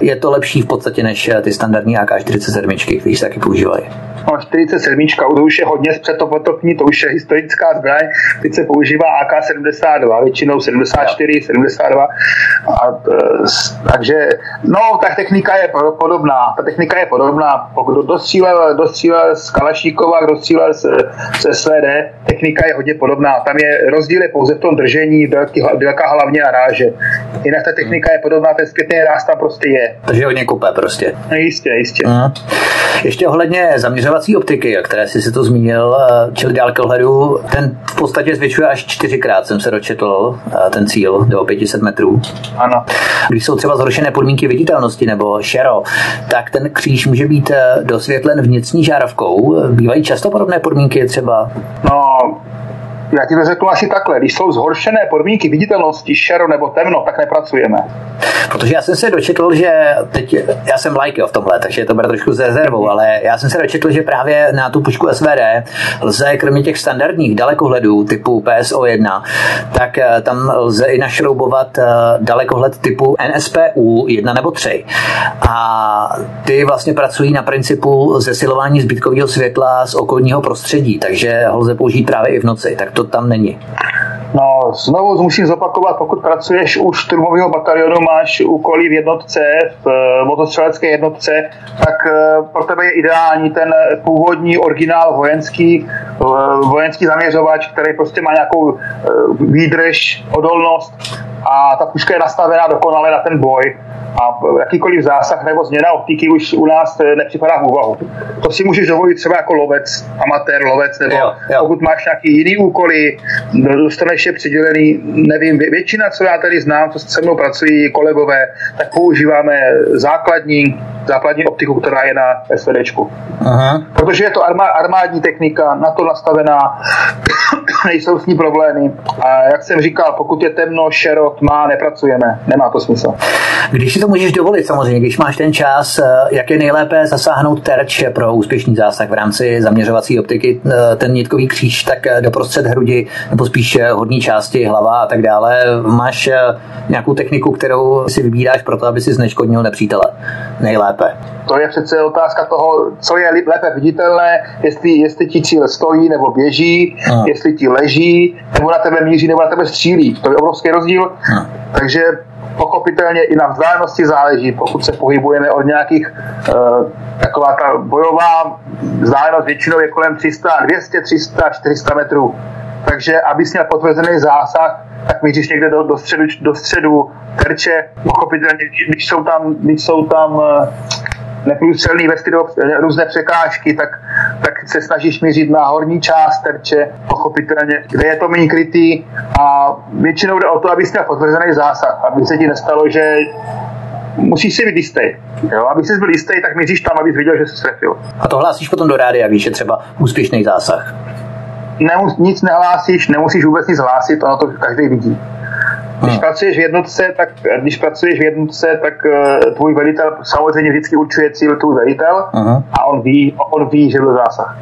Je to lepší v podstatě než ty standardní AK-47, které se taky používají. No, 47, to už je hodně zpřetopotopní, to už je historická zbraň, teď se používá AK-72, většinou 74, 72. A, e, takže, no, ta technika je podobná. Ta technika je podobná. Pokud dostřílel, dostřílel z Kalašníkova, dostřílel z, z SVD, technika je hodně podobná. Tam je rozdíl je pouze v tom držení, délka hlavně a ráže. Jinak ta technika je podobná, ten zpětný ráz tam prostě je. Takže hodně kupe prostě. No, jistě, jistě. Uh-huh. Ještě ohledně zaměřovací optiky, o které jsi si to zmínil, e, čili dálkohledu, ten v podstatě zvětšuje až čtyřikrát, jsem se dočetl, e, ten cíl do 500 metrů. Ano. Když jsou třeba zhoršené podmínky viditelnosti nebo šero, tak ten kříž může být eh, dosvětlen vnitřní žárovkou. Bývají často podobné podmínky třeba? No, já ti to řeknu asi takhle. Když jsou zhoršené podmínky viditelnosti, šero nebo temno, tak nepracujeme. Protože já jsem se dočetl, že teď, já jsem like v tomhle, takže to bude trošku s rezervou, ale já jsem se dočetl, že právě na tu pušku SVD lze kromě těch standardních dalekohledů typu PSO1, tak eh, tam lze i našroubovat eh, dalekohled typu NSPU 1 nebo 3. A ty vlastně pracují na principu zesilování zbytkového světla z okolního prostředí, takže ho lze použít právě i v noci. Tak to tam není. No, znovu musím zopakovat, pokud pracuješ u šturmového batalionu, máš úkoly v jednotce, v uh, motostřelecké jednotce, tak uh, pro tebe je ideální ten původní originál vojenský, uh, vojenský zaměřovač, který prostě má nějakou výdrž, odolnost a ta puška je nastavená dokonale na ten boj a jakýkoliv zásah nebo změna optiky už u nás eh, nepřipadá v úvahu. To si můžeš dovolit třeba jako lovec, amatér, lovec, nebo jo, jo. pokud máš nějaký jiný úkoly, dostaneš je rozdělený, nevím, většina, co já tady znám, co se mnou pracují kolegové, tak používáme základní, základní optiku, která je na SVDčku. Aha. Protože je to armádní technika, na to nastavená, nejsou s ní problémy. A jak jsem říkal, pokud je temno, šero, tma, nepracujeme. Nemá to smysl. Když si to můžeš dovolit, samozřejmě, když máš ten čas, eh, jak je nejlépe zasáhnout terč pro úspěšný zásah v rámci zaměřovací optiky, eh, ten nitkový kříž, tak eh, doprostřed hrudi, nebo spíš hodní části, hlava a tak dále. Máš nějakou techniku, kterou si vybíráš pro to, aby si zneškodnil nepřítele nejlépe? To je přece otázka toho, co je lépe viditelné, jestli, jestli ti cíl stojí nebo běží, a. jestli ti leží, nebo na tebe míří, nebo na tebe střílí. To je obrovský rozdíl. A. Takže pochopitelně i na vzdálenosti záleží, pokud se pohybujeme od nějakých, uh, taková ta bojová vzdálenost většinou je kolem 300, 200, 300, 400 metrů. Takže aby měl potvrzený zásah, tak míříš někde do, do, středu, do středu terče, pochopitelně, když jsou tam, když jsou tam uh, neprůstřelný vesty do různé překážky, tak, tak se snažíš mířit na horní část terče, pochopitelně, kde je to méně krytý a většinou jde o to, abys měl potvrzený zásah, aby se ti nestalo, že musíš si být jistý. Jo? Aby jsi byl jistý, tak míříš tam, abys viděl, že jsi trefil. A to hlásíš potom do rádia, víš, je třeba úspěšný zásah. Nemus, nic nehlásíš, nemusíš vůbec nic hlásit, ono to každý vidí. Když pracuješ v jednotce, tak když pracuješ v jednotce, tak uh, tvůj velitel samozřejmě vždycky určuje cíl tvůj velitel uh-huh. a on ví, on ví, že byl zásah.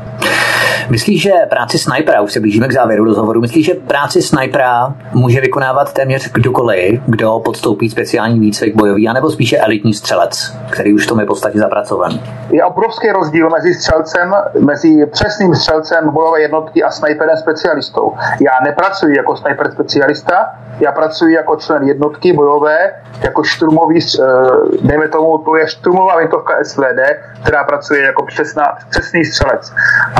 Myslíš, že práci snajpera, už se blížíme k závěru rozhovoru, myslíš, že práci snajpera může vykonávat téměř kdokoliv, kdo podstoupí speciální výcvik bojový, anebo spíše elitní střelec, který už v tom je podstatě zapracovaný? Je obrovský rozdíl mezi střelcem, mezi přesným střelcem bojové jednotky a snajperem specialistou. Já nepracuji jako snajper specialista, já pracuji jako člen jednotky bojové, jako šturmový, eh, dejme tomu, to je šturmová vintovka SVD, která pracuje jako přesná, přesný střelec.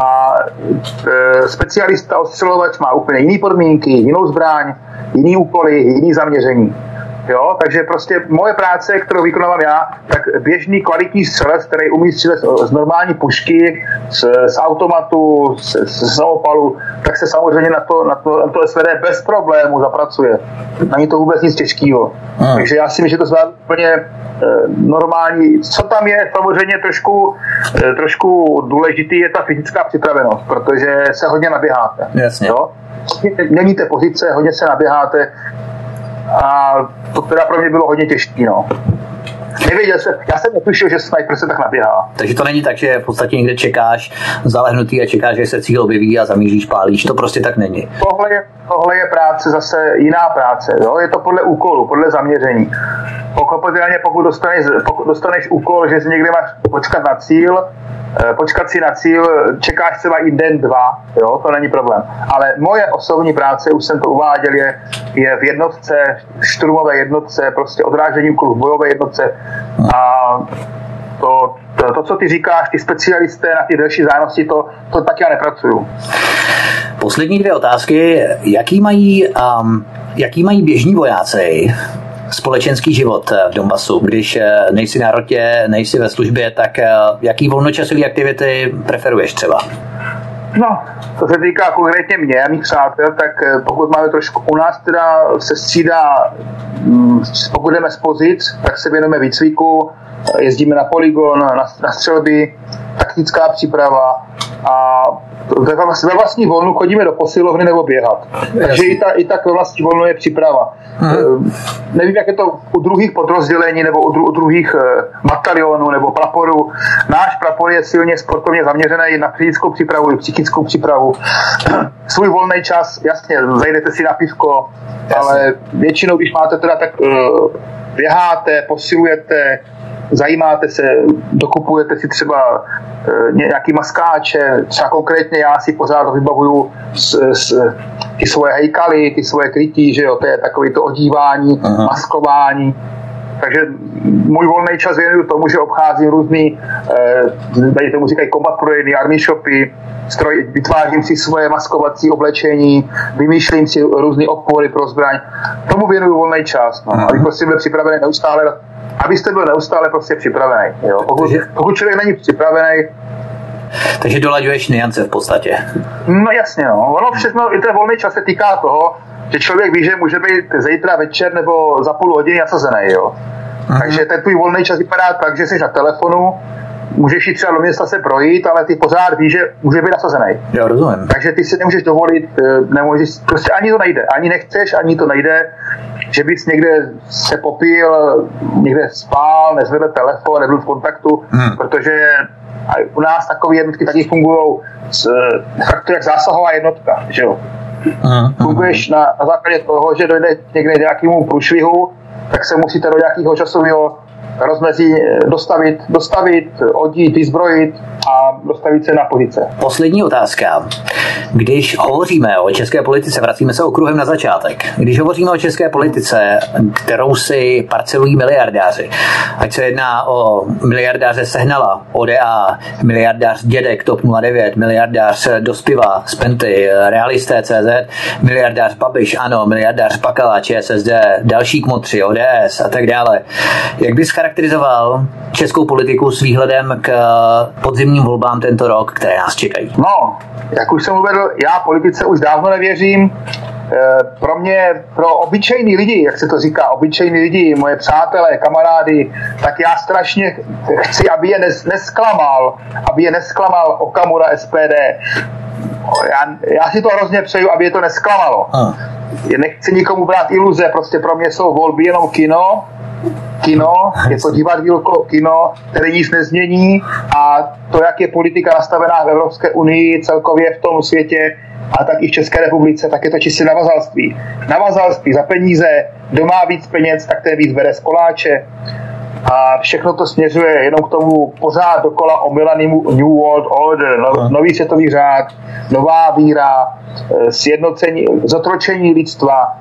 A specialista ostřelovač má úplně jiné podmínky, jinou zbraň, jiný úkoly, jiný zaměření. Jo? Takže prostě moje práce, kterou vykonávám já, tak běžný kvalitní střelec, který umí střílet z normální pušky, z, z automatu, z, z samopalu, tak se samozřejmě na to, na to, na to SVD bez problému zapracuje. Není to vůbec nic těžkého. Hmm. Takže já si myslím, že to je úplně e, normální. Co tam je samozřejmě trošku, e, trošku důležitý, je ta fyzická připravenost, protože se hodně naběháte. Jasně. Jo? Měníte pozice, hodně se naběháte, a to teda pro mě bylo hodně těžké. No. Nevěděl jsem, já jsem netušil, že sniper se tak naběhá. Takže to není tak, že v podstatě někde čekáš zalehnutý a čekáš, že se cíl objeví a zamíříš, pálíš. To prostě tak není. Tohle je, tohle je práce zase jiná práce. Jo? Je to podle úkolu, podle zaměření. Pochopitelně, pokud dostaneš, pokud dostaneš úkol, že si někde máš počkat na cíl, počkat si na cíl, čekáš třeba i den, dva, jo, to není problém. Ale moje osobní práce, už jsem to uváděl, je, je v jednotce, šturmové jednotce, prostě odrážení úkolů v bojové jednotce a to, to, to, co ty říkáš, ty specialisté na ty další zájemnosti, to, to tak já nepracuju. Poslední dvě otázky. Jaký mají, um, jaký mají běžní vojáci společenský život eh, v Donbasu? Když eh, nejsi na rotě, nejsi ve službě, tak eh, jaký volnočasové aktivity preferuješ třeba? No, co se týká konkrétně mě a mých přátel, tak pokud máme trošku u nás teda se střídá, mm, pokud jdeme z pozic, tak se věnujeme výcviku, jezdíme na poligon, na, na střelby, taktická příprava a ve, ve vlastní volnu chodíme do posilovny nebo běhat. Takže i, ta, i tak ve vlastní volnu je příprava. Hmm. Nevím, jak je to u druhých podrozdělení nebo u, dru, u druhých eh, batalionů nebo praporů. Náš prapor je silně sportovně zaměřený na fyzickou přípravu i psychickou přípravu. Svůj volný čas, jasně, zajdete si na pivko, jasně. ale většinou, když máte teda tak uh, běháte, posilujete, zajímáte se, dokupujete si třeba e, nějaký maskáče, třeba konkrétně já si pořád vybavuju s, s, ty svoje hejkaly, ty svoje krytí, že jo, to je takový to odívání, Aha. maskování, takže můj volný čas věnuju tomu, že obcházím různý, eh, tady tomu říkají combat prodejny, army shopy, stroj, vytvářím si svoje maskovací oblečení, vymýšlím si různé opory pro zbraň. Tomu věnuju volný čas, no, abych prostě byl připravený neustále, abyste byl neustále prostě připravený. Jo. Pokud, pokud člověk není připravený, Takže dolaďuješ niance v podstatě. No jasně, no. Ono všechno, i ten volný čas se týká toho, že člověk ví, že může být zítra večer nebo za půl hodiny nasazený, jo. Aha. Takže ten tvůj volný čas vypadá tak, že jsi na telefonu, můžeš jít třeba do města se projít, ale ty pořád víš, že může být nasazený. Já rozumím. Takže ty si nemůžeš dovolit, eh, nemůžeš, prostě ani to nejde, ani nechceš, ani to nejde, že bys někde se popil, někde spál, nezvedl telefon, nebyl v kontaktu, hmm. protože u nás takové jednotky taky fungují fakt to jak zásahová jednotka, že jo. Funguješ na, na základě toho, že dojde někde nějakému průšvihu, tak se musíte do nějakého časového rozmezí dostavit, dostavit, odít, vyzbrojit a dostavit se na pozice. Poslední otázka. Když hovoříme o české politice, vracíme se okruhem na začátek. Když hovoříme o české politice, kterou si parcelují miliardáři, ať se jedná o miliardáře Sehnala, ODA, miliardář Dědek, TOP 09, miliardář Dospiva, Spenty, Realisté CZ, miliardář Babiš, ano, miliardář Pakala, ČSSD, další kmotři, ODS a tak dále. Jak bys českou politiku s výhledem k podzimním volbám tento rok, které nás čekají? No, jak už jsem uvedl, já politice už dávno nevěřím. E, pro mě, pro obyčejní lidi, jak se to říká, obyčejní lidi, moje přátelé, kamarády, tak já strašně chci, aby je nesklamal, aby je nesklamal Okamura SPD. Já, já si to hrozně přeju, aby je to nesklamalo. A. Nechci nikomu brát iluze, prostě pro mě jsou volby jenom kino, kino, je to divadílko kino, které nic nezmění a to, jak je politika nastavená v Evropské unii celkově v tom světě, a tak i v České republice, tak je to čistě navazalství. Navazalství za peníze, kdo má víc peněz, tak ten víc bere z koláče. A všechno to směřuje jenom k tomu pořád dokola omylanému New World Order, no, nový světový řád, nová víra, eh, sjednocení, zotročení lidstva,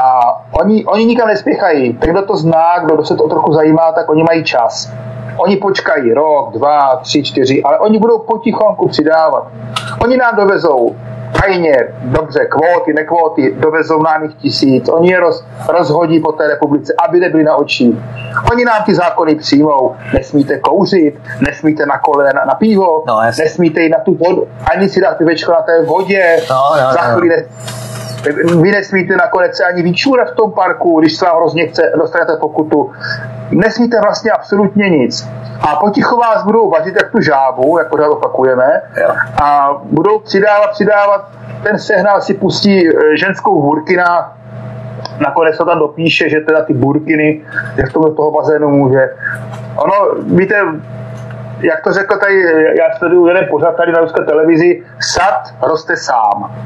a oni, oni nikam nespěchají. Ten, kdo to zná, kdo se to trochu zajímá, tak oni mají čas. Oni počkají rok, dva, tři, čtyři, ale oni budou potichonku přidávat. Oni nám dovezou tajně, dobře, kvóty, nekvóty, dovezou nám jich tisíc, oni je roz, rozhodí po té republice, aby nebyli na očí. Oni nám ty zákony přijmou, nesmíte kouřit, nesmíte na kole na, na pivo, no, nesmíte jít na tu vodu, ani si dát pivečko na té vodě, no, no, za chvíli no. Vy nesmíte nakonec se ani vyčůrat v tom parku, když se vám hrozně chce, dostanete pokutu. Nesmíte vlastně absolutně nic. A potichu vás budou vařit jak tu žábu, jak pořád opakujeme, a budou přidávat, přidávat, ten sehnal si pustí e, ženskou burkina, nakonec to tam dopíše, že teda ty burkiny, jak to do toho bazénu může. Ono, víte, jak to řekl tady, já sleduju jeden pořád tady na ruské televizi, sad roste sám.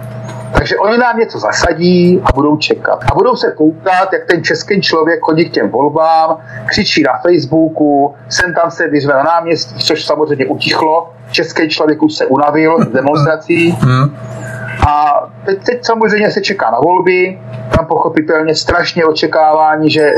Takže oni nám něco zasadí a budou čekat. A budou se koukat, jak ten český člověk chodí k těm volbám, křičí na Facebooku, sem tam se vyřve na náměstí, což samozřejmě utichlo. Český člověk už se unavil z demonstrací. Hmm. A teď, teď samozřejmě se čeká na volby, tam pochopitelně strašně očekávání, že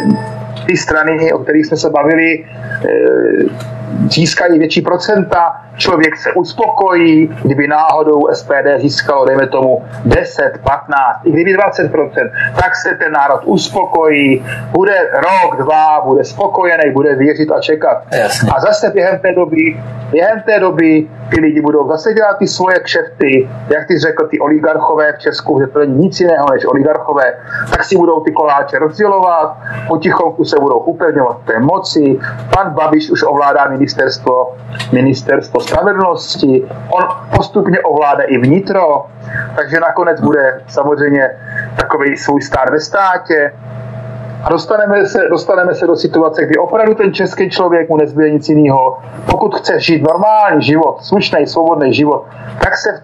ty strany, o kterých jsme se bavili, eh, získají větší procenta, člověk se uspokojí, kdyby náhodou SPD získalo, dejme tomu, 10, 15, i kdyby 20%, tak se ten národ uspokojí, bude rok, dva, bude spokojený, bude věřit a čekat. Jasně. A zase během té doby, během té doby ty lidi budou zase dělat ty svoje kšefty, jak ty řekl, ty oligarchové v Česku, že to není nic jiného než oligarchové, tak si budou ty koláče rozdělovat, potichonku se budou upevňovat té moci, pan Babiš už ovládá ministerstvo, ministerstvo spravedlnosti, on postupně ovládá i vnitro, takže nakonec bude samozřejmě takový svůj stát ve státě, a dostaneme se, dostaneme se do situace, kdy opravdu ten český člověk mu nezbyde nic jiného. Pokud chce žít normální život, slušný, svobodný život, tak se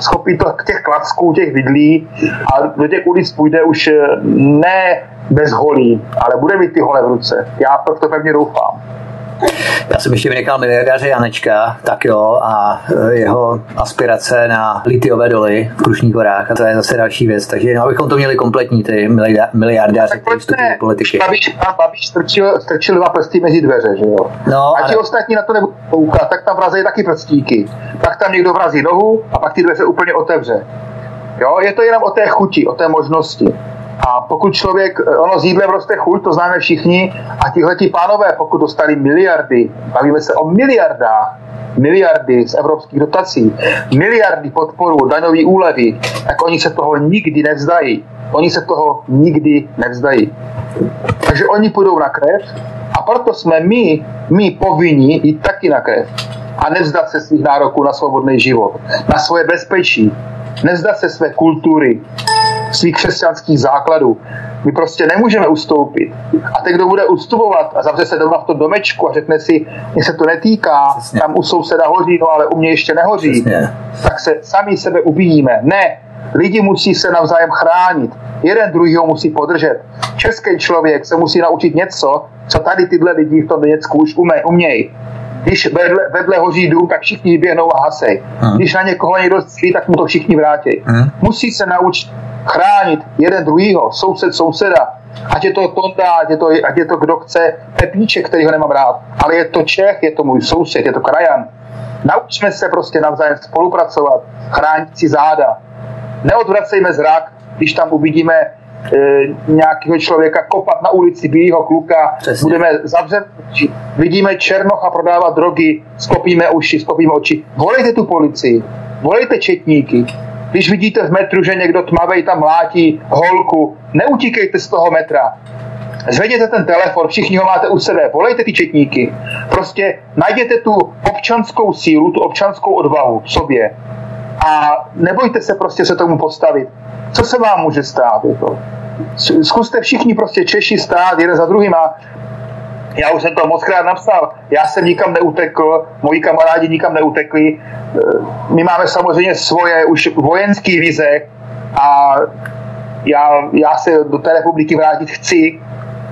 schopí to těch klacků, těch vidlí a do těch ulic půjde už eh, ne bez holí, ale bude mít ty hole v ruce. Já to pevně doufám. Já jsem ještě vynechal miliardáře Janečka, tak jo, a e, jeho aspirace na litiové doly v Krušních horách, a to je zase další věc. Takže no, abychom to měli kompletní, ty miliardáře, kteří vstupují do politiky. Babiš, Babiš strčil, strčil dva prsty mezi dveře, že jo. No, a ti ale... ostatní na to nebudou koukat, tak tam vrazí taky prstíky. Pak tam někdo vrazí nohu a pak ty dveře úplně otevře. Jo, je to jenom o té chuti, o té možnosti. A pokud člověk, ono s jídlem roste chuť, to známe všichni, a tihleti pánové, pokud dostali miliardy, bavíme se o miliardách, miliardy z evropských dotací, miliardy podporu, daňové úlevy, tak oni se toho nikdy nevzdají. Oni se toho nikdy nevzdají. Takže oni půjdou na krev a proto jsme my, my povinni jít taky na krev a nevzdat se svých nároků na svobodný život, na svoje bezpečí, nevzdat se své kultury, svých křesťanských základů. My prostě nemůžeme ustoupit. A ten, kdo bude ustupovat a zavře se doma v tom domečku a řekne si, mě se to netýká, Přesně. tam u souseda hoří, no ale u mě ještě nehoří, Přesně. tak se sami sebe ubíjíme. Ne, lidi musí se navzájem chránit. Jeden druhýho musí podržet. Český člověk se musí naučit něco, co tady tyhle lidi v tom Německu už umějí. Když vedle, vedle hoří dům, tak všichni běhnou a hasej. Hmm. Když na někoho někdo stří, tak mu to všichni vrátí. Hmm. Musí se naučit chránit jeden druhýho, soused souseda, ať je to Tonda, ať je to, ať je to kdo chce, Pepíček, který ho nemám rád, ale je to Čech, je to můj soused, je to krajan. Naučme se prostě navzájem spolupracovat, chránit si záda. Neodvracejme zrak, když tam uvidíme nějakého člověka kopat na ulici bílého kluka, Přesně. budeme zavřet, vidíme Černocha prodávat drogy, skopíme uši, skopíme oči. Volejte tu policii, volejte četníky, když vidíte v metru, že někdo tmavej tam mlátí holku, neutíkejte z toho metra. Zvedněte ten telefon, všichni ho máte u sebe, volejte ty četníky. Prostě najděte tu občanskou sílu, tu občanskou odvahu v sobě a nebojte se prostě se tomu postavit. Co se vám může stát? Jako? Zkuste všichni prostě Češi stát jeden za druhým a já už jsem to moc krát napsal, já jsem nikam neutekl, moji kamarádi nikam neutekli, my máme samozřejmě svoje už vojenské vize a já, já se do té republiky vrátit chci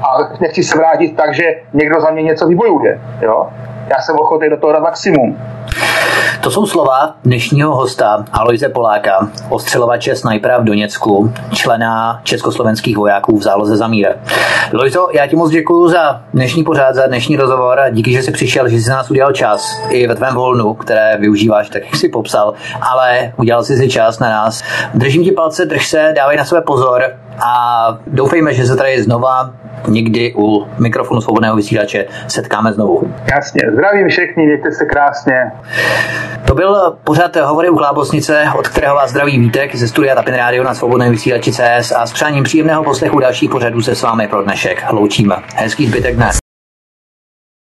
a nechci se vrátit tak, že někdo za mě něco vybojuje. Jo? Já jsem ochotný do toho dát maximum. To jsou slova dnešního hosta Aloise Poláka, ostřelovače snajpera v Doněcku, člena československých vojáků v záloze za mír. Lojzo, já ti moc děkuji za dnešní pořád, za dnešní rozhovor a díky, že jsi přišel, že jsi nás udělal čas i ve tvém volnu, které využíváš, tak jak jsi popsal, ale udělal jsi si čas na nás. Držím ti palce, drž se, dávej na sebe pozor a doufejme, že se tady znova někdy u mikrofonu svobodného vysílače setkáme znovu. Jasně, zdravím všechny, mějte se krásně. To byl pořád Hovory u Klábosnice, od kterého vás zdraví Vítek ze studia Tapin Radio na svobodné vysílači CS a s přáním příjemného poslechu dalších pořadů se s vámi pro dnešek loučíme. Hezký zbytek dne.